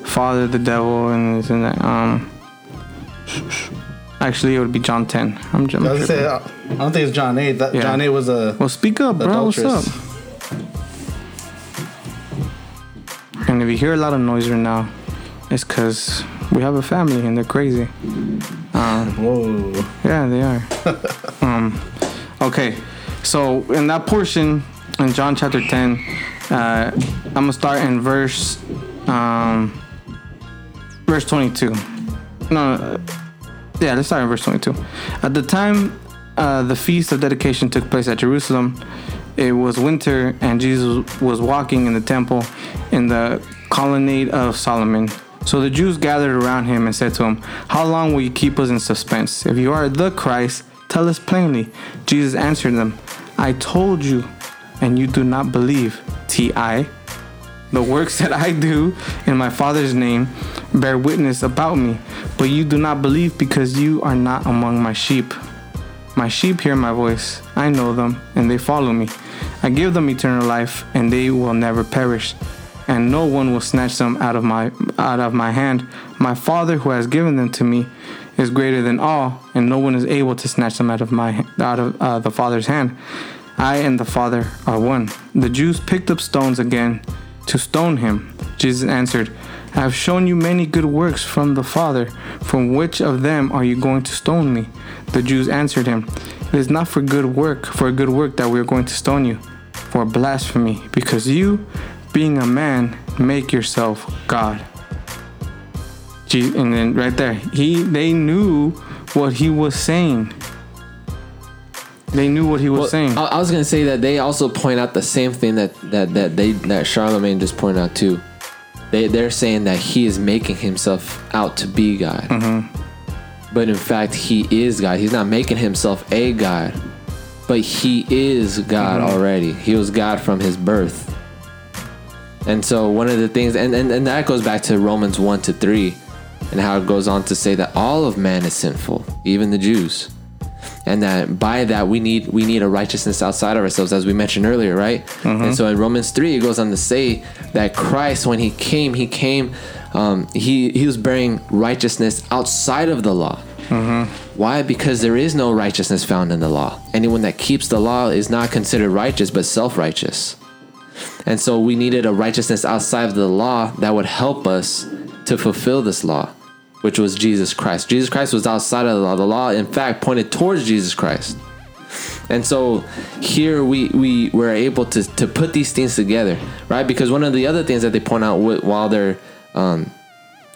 father, the devil, and this and that. Um, actually, it would be John ten. I'm, I'm I was gonna say, tripping. uh, I don't think it's John 8. That Yeah. John 8 was a Well, speak up, bro. What's up? And if you hear a lot of noise right now, it's because we have a family and they're crazy. Whoa. Yeah, they are. *laughs* um, okay, so in that portion, in John chapter 10, uh, I'm gonna start in verse um, verse 22. No, uh, yeah, let's start in verse 22. At the time uh, the feast of dedication took place at Jerusalem, it was winter, and Jesus was walking in the temple in the colonnade of Solomon. So the Jews gathered around him and said to him, How long will you keep us in suspense? If you are the Christ, tell us plainly. Jesus answered them, I told you, and you do not believe. T.I. The works that I do in my Father's name bear witness about me, but you do not believe because you are not among my sheep. My sheep hear my voice. I know them, and they follow me. I give them eternal life, and they will never perish, and no one will snatch them out of my out of my hand. My Father, who has given them to me, is greater than all, and no one is able to snatch them out of my out of uh, the Father's hand. I and the Father are one. The Jews picked up stones again to stone him. Jesus answered, I have shown you many good works from the Father. From which of them are you going to stone me? The Jews answered him, It is not for good work, for a good work that we are going to stone you, for blasphemy, because you, being a man, make yourself God. And then right there, he they knew what he was saying. They knew what he was Well, saying. I, I was gonna say that they also point out the same thing that that that they that Charlamagne just pointed out too. They they're saying that he is making himself out to be God, Mm-hmm. but in fact he is God. He's not making himself a God, but he is God Mm-hmm. already. He was God from his birth. And so one of the things, and, and, and that goes back to Romans 1 to 3, and how it goes on to say that all of man is sinful, even the Jews. And that by that we need we need a righteousness outside of ourselves, as we mentioned earlier, right? And so in Romans 3, it goes on to say that Christ, when he came, he came, um, he, he was bearing righteousness outside of the law. Why? Because there is no righteousness found in the law. Anyone that keeps the law is not considered righteous, but self righteous. And so we needed a righteousness outside of the law that would help us to fulfill this law, which was Jesus Christ. Jesus Christ was outside of the law. The law, in fact, pointed towards Jesus Christ. And so here we, we were able to, to put these things together, right? Because one of the other things that they point out while they're um,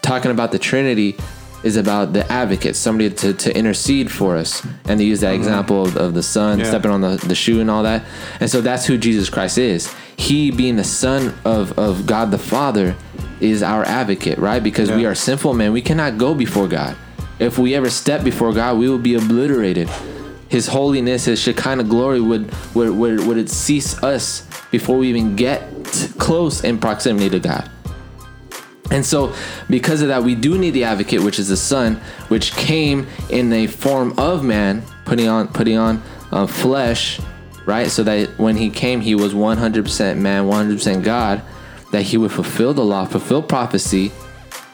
talking about the Trinity is about the advocate, somebody to, to intercede for us. And they use that mm-hmm. example of, of the son Yeah. stepping on the, the shoe and all that. And so that's who Jesus Christ is. He being the son of, of God the Father is our advocate, right? Because we are sinful men. We cannot go before God. If we ever step before God, we will be obliterated. His holiness, his Shekinah glory would would, would, would it cease us before we even get close in proximity to God. And so, because of that, we do need the advocate, which is the Son, which came in the form of man, putting on putting on uh, flesh, right? So that when he came, he was 100% man, 100% God. That he would fulfill the law, fulfill prophecy,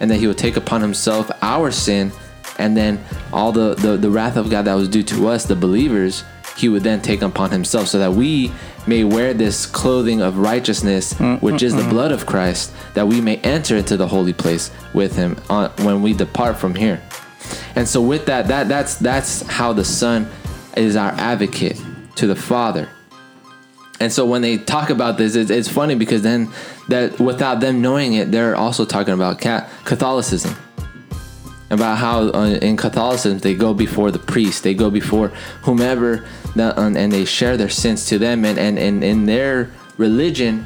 and that he would take upon himself our sin, and then all the the, the wrath of God that was due to us, the believers, he would then take upon himself, so that we may wear this clothing of righteousness, mm, which mm, is the mm. blood of Christ, that we may enter into the holy place with Him on, when we depart from here. And so, with that, that that's that's how the Son is our advocate to the Father. And so, when they talk about this, it's, it's funny because then that without them knowing it, they're also talking about ca- Catholicism about how uh, in Catholicism they go before the priest, they go before whomever, um, and they share their sins to them. And, and, and in their religion,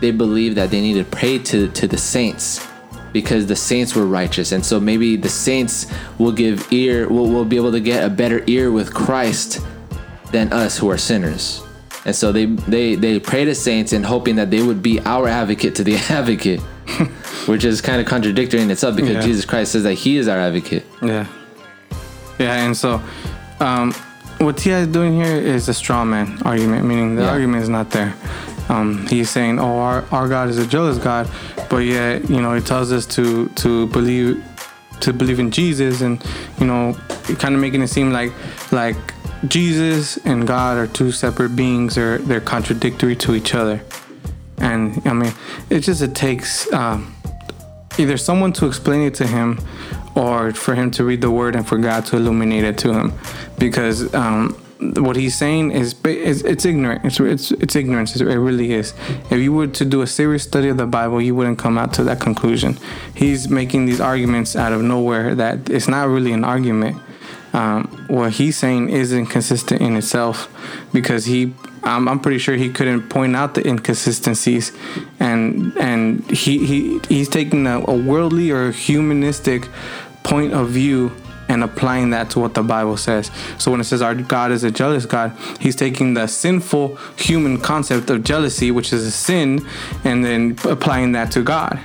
they believe that they need to pray to, to the saints because the saints were righteous. And so maybe the saints will give ear, will, will be able to get a better ear with Christ than us who are sinners. And so they, they, they pray to saints and hoping that they would be our advocate to the *laughs* advocate. which is kind of contradictory in itself because Yeah. Jesus Christ says that He is our advocate. Yeah. Yeah, and so um, what T.I. is doing here is a straw man argument, meaning the Yeah. argument is not there. Um, he's saying, "Oh, our, our God is a jealous God," but yet you know he tells us to to believe to believe in Jesus, and you know, kind of making it seem like like Jesus and God are two separate beings, or they're contradictory to each other. And I mean, it just it takes um, either someone to explain it to him or for him to read the word and for God to illuminate it to him because um, what he's saying is, is it's ignorant. It's it's it's ignorance. It really is. If you were to do a serious study of the Bible, you wouldn't come out to that conclusion. He's making these arguments out of nowhere that it's not really an argument. Um, what he's saying is inconsistent in itself because he I'm, I'm pretty sure he couldn't point out the inconsistencies and and he, he he's taking a, a worldly or humanistic point of view and applying that to what the Bible says. So when it says our God is a jealous God, he's taking the sinful human concept of jealousy, which is a sin, and then applying that to God.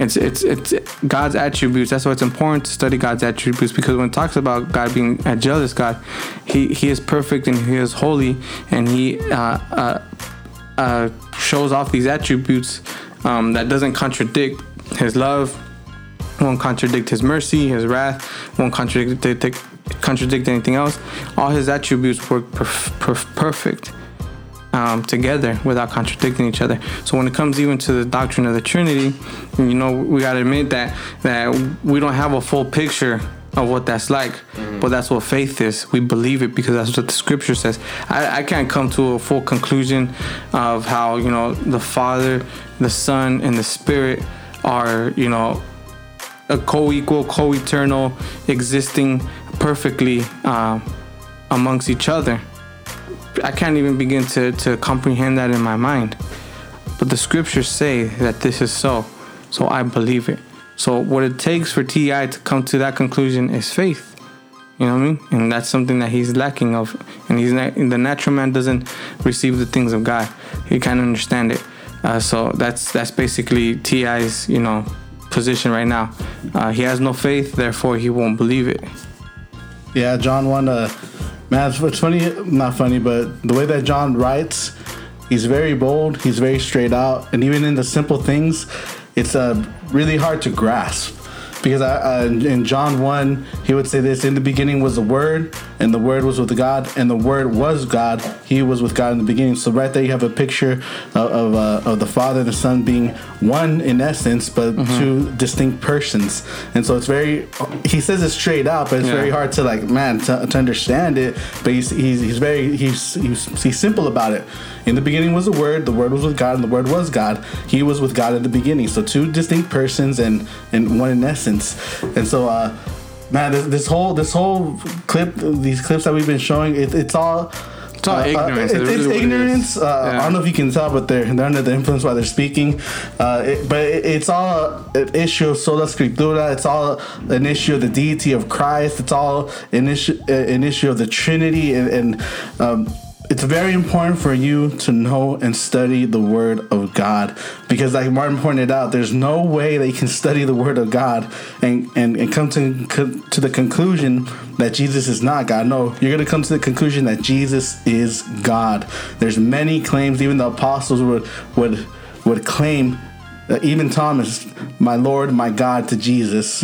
It's it's it's God's attributes. That's why it's important to study God's attributes because when it talks about God being a jealous God, he he is perfect and he is holy and he uh, uh, uh, shows off these attributes um, that doesn't contradict his love, won't contradict his mercy, his wrath, won't contradict contradict anything else. All his attributes work perf- perf- perfect um, together without contradicting each other. So when it comes even to the doctrine of the Trinity, you know, we got to admit that that we don't have a full picture of what that's like, but that's what faith is. We believe it because that's what the Scripture says. I, I can't come to a full conclusion of how you know the Father, the Son, and the Spirit are you know a co-equal, co-eternal, existing perfectly uh, amongst each other. I can't even begin to, to comprehend that in my mind. But the scriptures say that this is so. So I believe it. So what it takes for T.I. to come to that conclusion is faith. You know what I mean? And that's something that he's lacking of. And he's not, the natural man doesn't receive the things of God. He can't understand it. Uh, so that's that's basically T.I.'s, you know, position right now. Uh, he has no faith, therefore he won't believe it. Yeah, John 1, uh, man, it's, funny, not funny, but the way that John writes, he's very bold, he's very straight out, and even in the simple things, it's uh, really hard to grasp. Because I, uh, in John 1, he would say this In the beginning was the Word, and the Word was with God, and the Word was God. He was with God in the beginning. So, right there, you have a picture of, of, uh, of the Father and the Son being one in essence, but two distinct persons. And so, it's very, he says it straight out, but it's Yeah. very hard to, like, man, to, to understand it. But he's, he's, he's very, he's, he's, he's simple about it. In the beginning was the Word, the Word was with God, and the Word was God. He was with God in the beginning. So, two distinct persons and, and one in essence. And so, uh, man, this, this whole this whole clip, these clips that we've been showing, it, it's all. It's all uh, uh, ignorance. it- It's it's what it Uh, Yeah. I don't know if you can tell, but they're they're under the influence while they're speaking. Uh, it, but it, it's all an issue of sola scriptura. It's all an issue of the deity of Christ. It's all an issue uh, an issue of the Trinity, and, and um, it's very important for you to know and study the Word of God because, like Martin pointed out, there's no way you can study the Word of God and and, and come to to the conclusion that Jesus is not God. No, you're gonna come to the conclusion that Jesus is God. There's many claims. Even the apostles would would would claim. Uh, even Thomas, my Lord, my God, to Jesus.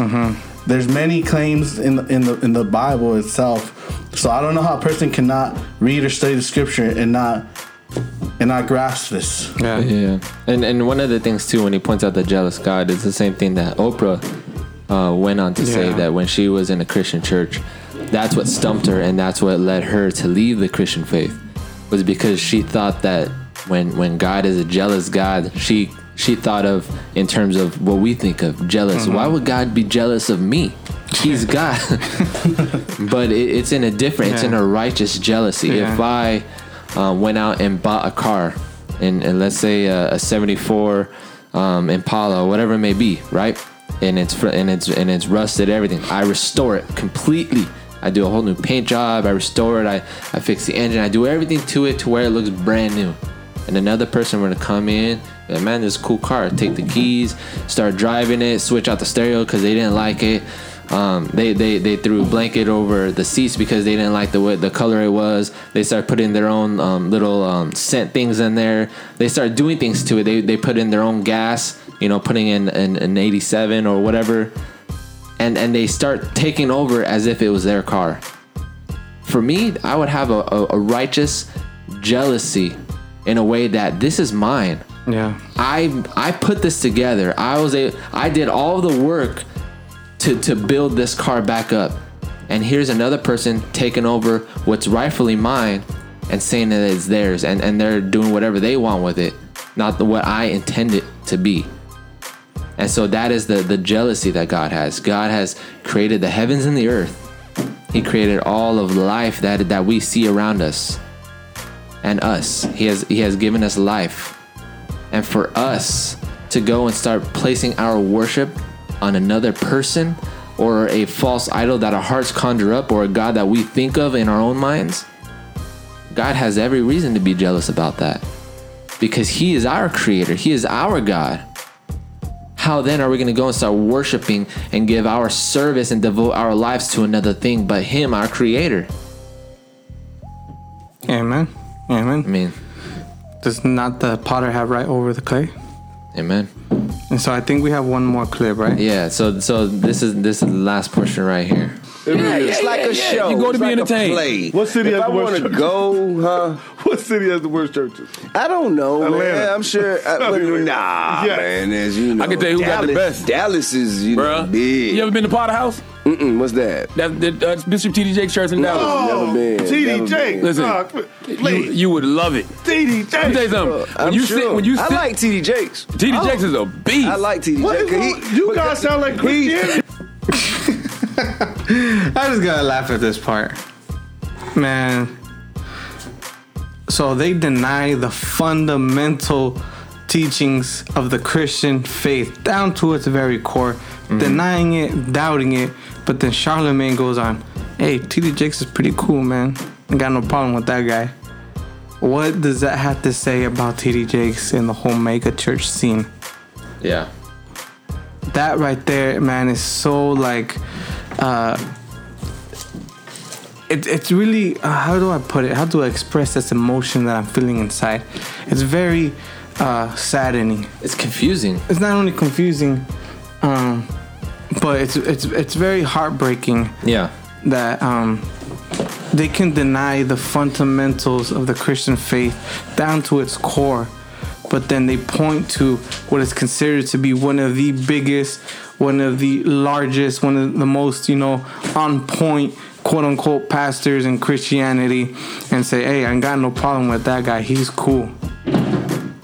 There's many claims in the, in the in the Bible itself. So I don't know how a person cannot read or study the Scripture and not and not grasp this. Yeah. Yeah, and and one of the things too when he points out the jealous God it's the same thing that Oprah uh, went on to say that when she was in a Christian church, that's what stumped her and that's what led her to leave the Christian faith was because she thought that when when God is a jealous God, she she thought of in terms of what we think of jealous. Why would God be jealous of me? He's *laughs* God, *laughs* but it, it's in a different. It's in a righteous jealousy. Yeah. If I uh, went out and bought a car, and, and let's say a, a '74 um, Impala or whatever it may be, right? And it's fr- and it's and it's rusted. Everything. I restore it completely. I do a whole new paint job. I restore it. I, I fix the engine. I do everything to it to where it looks brand new. And another person were to come in, like, man, this cool car. Take the keys, start driving it, switch out the stereo because they didn't like it. Um, they, they they threw a blanket over the seats because they didn't like the way the color it was. They started putting their own um, little um, scent things in there. They started doing things to it. They, they put in their own gas, you know, putting in an, an 87 or whatever, and and they start taking over as if it was their car. For me, I would have a, a, a righteous jealousy in a way that this is mine. Yeah. I I put this together. I was a I did all the work to to build this car back up. and here's another person taking over what's rightfully mine and saying that it's theirs and, and they're doing whatever they want with it not the, what i intend it to be and so that is the the jealousy that god has god has created the heavens and the earth he created all of life that that we see around us and us he has he has given us life and for us to go and start placing our worship on another person or a false idol that our hearts conjure up or a God that we think of in our own minds, God has every reason to be jealous about that because He is our creator, He is our God. How then are we going to go and start worshiping and give our service and devote our lives to another thing but Him, our creator? Amen. Amen. I mean, Does not the potter have right over the clay? amen. And so I think we have one more clip, right? Yeah, so so this is this is the last portion right here. Yeah, It's yeah, like yeah, a yeah. show. You go to It's be like a entertained. play. What city if has I the worst want to churches? go, huh? *laughs* What city has the worst churches? I don't know, man. Atlanta. I'm sure. I, No, well, nah, Yeah. man. As you know, I can tell you who got the Dallas- best. Dallas is you know, big. You ever been to Potter House? Mm-mm, what's that? That, that, that's Bishop T.D. Jakes Church in Dallas. Never been. never TD Jakes. Listen, Uh, You, please. you would love it. TD Let me tell you Jakes. something. When I'm you sure. sit, when you I like TD Jakes. T.D. Jakes is a beast. I like TD What Jakes. is 'cause wrong? You guys because sound like he- Christianity. *laughs* I just gotta laugh at this part. Man. So they deny the fundamental teachings of the Christian faith down to its very core, denying it, doubting it. But then Charlamagne goes on, hey, TD Jakes is pretty cool, man. I got no problem with that guy. What does that have to say about TD Jakes and the whole mega church scene? Yeah. that right there, man, is so like, uh, it, it's really, uh, how do I put it? How do I express this emotion that I'm feeling inside? It's very uh, saddening. It's confusing. It's not only confusing, um, but it's it's it's very heartbreaking Yeah. that um, they can deny the fundamentals of the Christian faith down to its core, but then they point to what is considered to be one of the biggest, one of the largest, one of the most, you know, on point, quote unquote, pastors in Christianity and say, hey, I ain't got no problem with that guy. He's cool.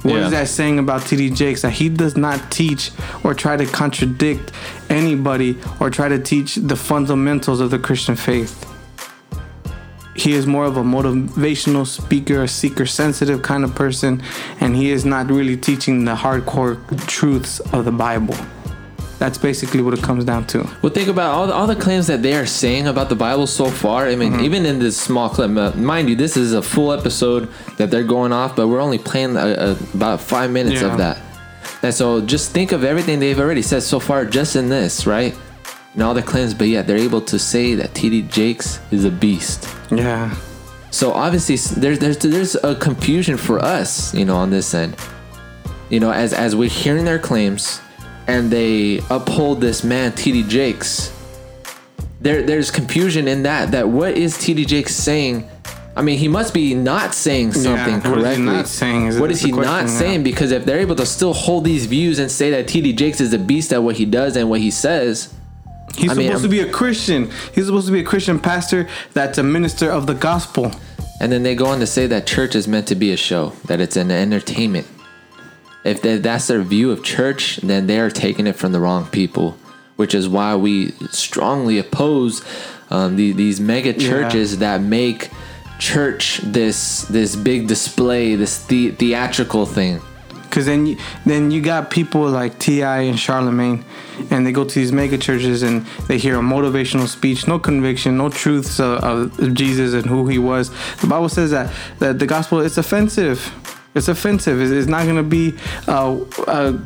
What is Yeah. that saying about TD Jakes? That he does not teach or try to contradict anybody or try to teach the fundamentals of the Christian faith. He is more of a motivational speaker, a seeker sensitive kind of person, and he is not really teaching the hardcore truths of the Bible. That's basically what it comes down to. Well, think about all the, all the claims that they are saying about the Bible so far. I mean, even in this small clip, uh, mind you, this is a full episode that they're going off, but we're only playing uh, uh, about five minutes Yeah. of that. And so just think of everything they've already said so far just in this, right? And all the claims, but yet they're able to say that TD Jakes is a beast. Yeah. So obviously there's there's there's a confusion for us, you know, on this end. You know, as as we're hearing their claims and they uphold this man TD Jakes. There there's confusion in that that what is TD Jakes saying? I mean, he must be not saying something correctly. what is he not saying is what is he not yeah. saying? Because if they're able to still hold these views and say that TD Jakes is a beast at what he does and what he says, He's I mean, supposed to be a Christian. He's supposed to be a Christian pastor that's a minister of the gospel. And then they go on to say that church is meant to be a show, that it's an entertainment. If that's their view of church, then they are taking it from the wrong people, which is why we strongly oppose um, the, these mega churches that make church this this big display, this the, theatrical thing. Cause then you, then you got people like T.I. and Charlamagne, and they go to these mega churches and they hear a motivational speech, no conviction, no truths of, of Jesus and who he was. The Bible says that that the gospel is offensive. It's offensive. It's, not gonna be, uh, uh,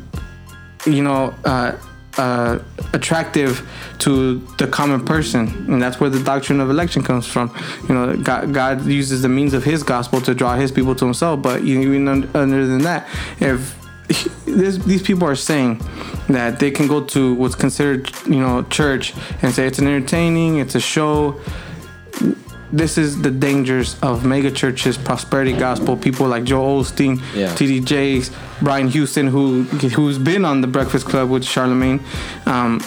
you know, uh, uh, attractive to the common person, and that's where the doctrine of election comes from. You know, God, God uses the means of His gospel to draw His people to Himself. But even un- other than that, if *laughs* this, these people are saying that they can go to what's considered, you know, church and say it's an entertaining, it's a show. This is the dangers of mega churches, prosperity gospel, people like Joel Osteen, Yeah. TD Jakes, Brian Houston, who who's been on the Breakfast Club with Charlamagne. Um,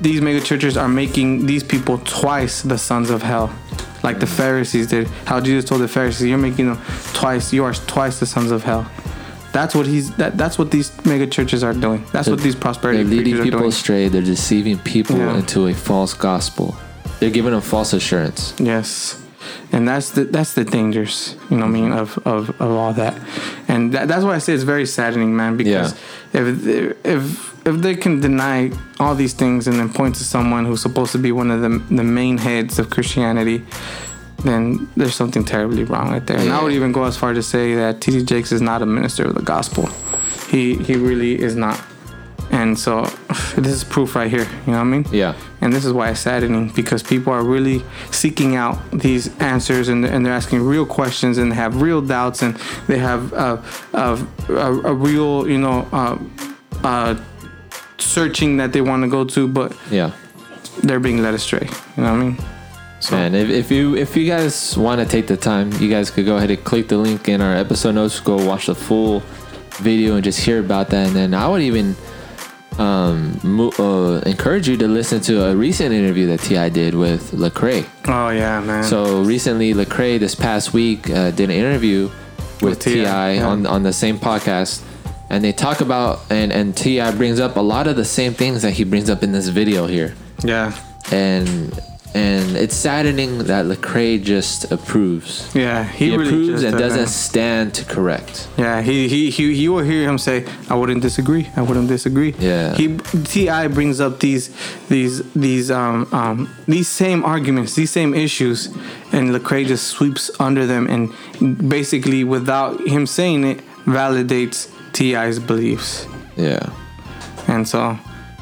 these mega churches are making these people twice the sons of hell, like the Pharisees did. How Jesus told the Pharisees, "You're making them twice. You are twice the sons of hell." That's what he's. That, that's what these mega churches are doing. That's what these prosperity They're leading people astray. They're deceiving people Yeah. into a false gospel. They're giving them false assurance. Yes, and that's the that's the dangers, you know, what I mean, mm-hmm. of of, of all that, and that, that's why I say it's very saddening, man. Because if if if they can deny all these things and then point to someone who's supposed to be one of the the main heads of Christianity, then there's something terribly wrong right there. And I would even go as far to say that T.D. Jakes is not a minister of the gospel. He he really is not. And so *sighs* this is proof right here. You know what I mean? Yeah. And this is why it's saddening because people are really seeking out these answers and, and they're asking real questions and they have real doubts and they have uh, a, a real, you know, uh, uh, searching that they want to go to, but Yeah. they're being led astray. You know what I mean? So, Man, if, if you if you guys want to take the time, you guys could go ahead and click the link in our episode notes. Go watch the full video and just hear about that. And then I would even um, mo- uh, encourage you to listen to a recent interview that T.I did with Lecrae. oh, yeah, man. So recently, Lecrae this past week uh, did an interview with, With T.I yeah. on on the same podcast, and they talk about and and T.I brings up a lot of the same things that he brings up in this video here, yeah. and and it's saddening that Lecrae just approves. Yeah, He, he, really approves and doesn't- doesn't stand to correct. Yeah, he, he he he will hear him say, "I wouldn't disagree. I wouldn't disagree." Yeah. He T.I brings up these these these um um these same arguments, these same issues, and Lecrae just sweeps under them and basically, without him saying it, validates T.I's beliefs. Yeah, And so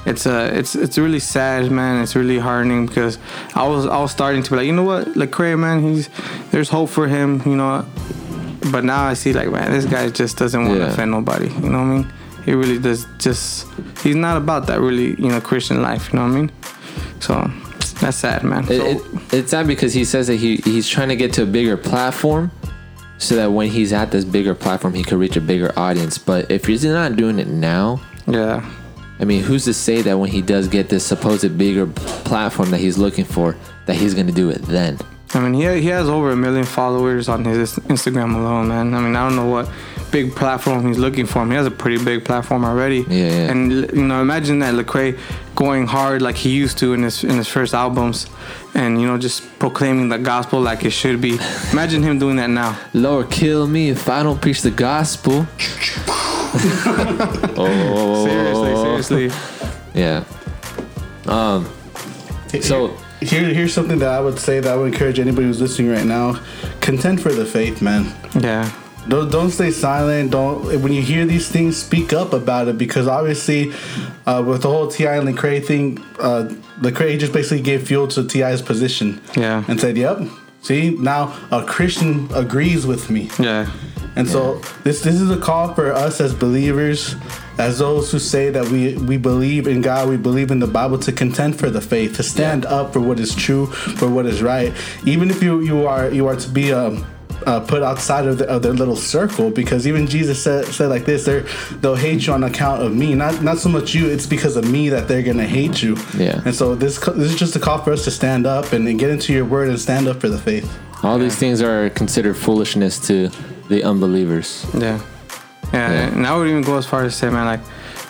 it's uh it's it's really sad, man. It's really heartening because I was I was starting to be like, you know what, Lecrae, man, he's there's hope for him, you know. But now I see like, man, this guy just doesn't want to Yeah. offend nobody. You know what I mean? He really does. Just he's not about that really, you know, Christian life. You know what I mean? So that's sad, man. it, So- it, it's sad because he says that he he's trying to get to a bigger platform. So that when he's at this bigger platform, he could reach a bigger audience. But if he's not doing it now, yeah, I mean, who's to say that when he does get this supposed bigger platform that he's looking for, that he's going to do it then? I mean, he he has over a million followers on his Instagram alone, man. I mean, I don't know what big platform he's looking for. He has a pretty big platform already. Yeah, yeah. And you know, imagine that Lecrae going hard like he used to in his in his first albums, and you know, just proclaiming the gospel like it should be. Imagine him doing that now. Lord, kill me if I don't preach the gospel. *laughs* oh, Seriously, seriously. Yeah. Um. So Here, here's something that I would say that I would encourage anybody who's listening right now: contend for the faith, man. Yeah. Don't don't stay silent. Don't when you hear these things, speak up about it because obviously, uh, with the whole T.I and Lecrae thing, uh, Lecrae just basically gave fuel to T.I's position. Yeah. and said, "Yep, see now a Christian agrees with me." Yeah. And so this this is a call for us as believers, as those who say that we we believe in God, we believe in the Bible, to contend for the faith, to stand up for what is true, for what is right, even if you you are you are to be um. Uh, put outside of, the, of their little circle because even Jesus said, said like this they're, they'll hate you on account of me. Not not so much you it's because of me that they're gonna hate you. Yeah. and so this this is just a call for us to stand up and, and get into your word and stand up for the faith. All these things are considered foolishness to the unbelievers. Yeah. Yeah, Yeah. and I would even go as far as say, man, like,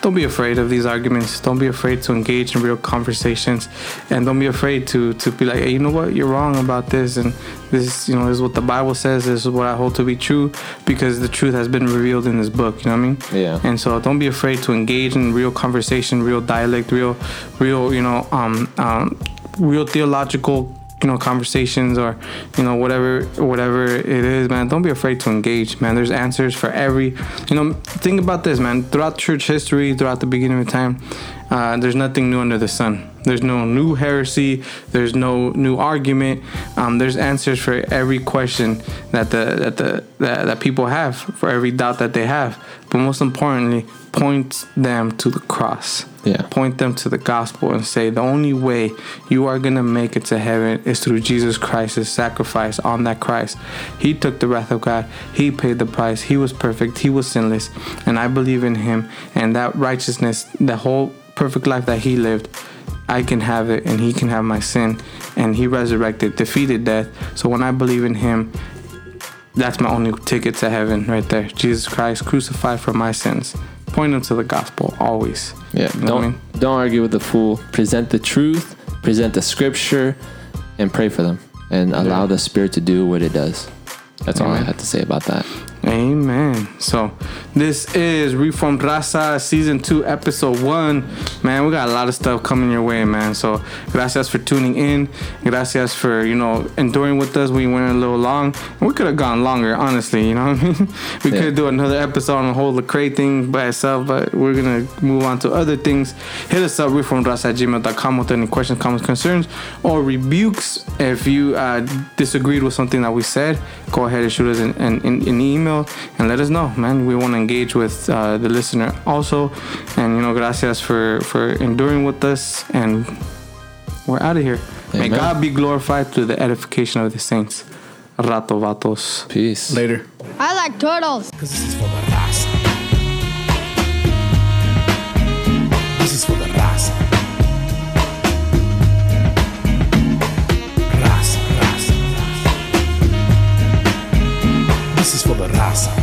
don't be afraid of these arguments. Don't be afraid to engage in real conversations, and don't be afraid to to be like, hey, you know what, you're wrong about this, and this, you know, this is what the Bible says. This is what I hold to be true, because the truth has been revealed in this book. You know what I mean? Yeah. And so don't be afraid to engage in real conversation, real dialect, real, real, you know, um, um, real theological you know conversations or you know whatever whatever it is man don't be afraid to engage man. There's answers for every you know think about this man. Throughout church history throughout the beginning of time uh, there's nothing new under the sun. There's no new heresy. There's no new argument. Um, there's answers for every question that the that the that, that people have for every doubt that they have. But most importantly point them to the cross Yeah. point them to the gospel and say the only way you are going to make it to heaven is through Jesus Christ's sacrifice on that Christ. He took the wrath of God. He paid the price. He was perfect. He was sinless. And I believe in him and that righteousness, the whole perfect life that he lived. I can have it and he can have my sin. And he resurrected, defeated death. So when I believe in him, that's my only ticket to heaven right there. Jesus Christ crucified for my sins. Point them to the gospel always. Yeah, You know don't I mean? don't argue with the fool. Present the truth, present the scripture, and pray for them, and allow the Spirit to do what it does. That's all I have to say about that. Amen. So this is Reformed Raza season two, episode one. Man, we got a lot of stuff coming your way, man. So gracias for tuning in. Gracias for, you know, enduring with us. We went a little long. We could have gone longer, honestly, you know what I mean? *laughs* We Yeah. could do another episode on the whole Lecrae thing by itself, but we're gonna move on to other things. Hit us up, reformedraza at gmail.com with any questions, comments, concerns, or rebukes. If you uh, disagreed with something that we said, go ahead and shoot us an, an, an an email and let us know, man. We want to engage with uh, the listener also. And, you know, gracias for, for enduring with us. And we're out of here. May God be glorified through the edification of the saints. Rato vatos. Peace. Later. I like turtles. sobre raça.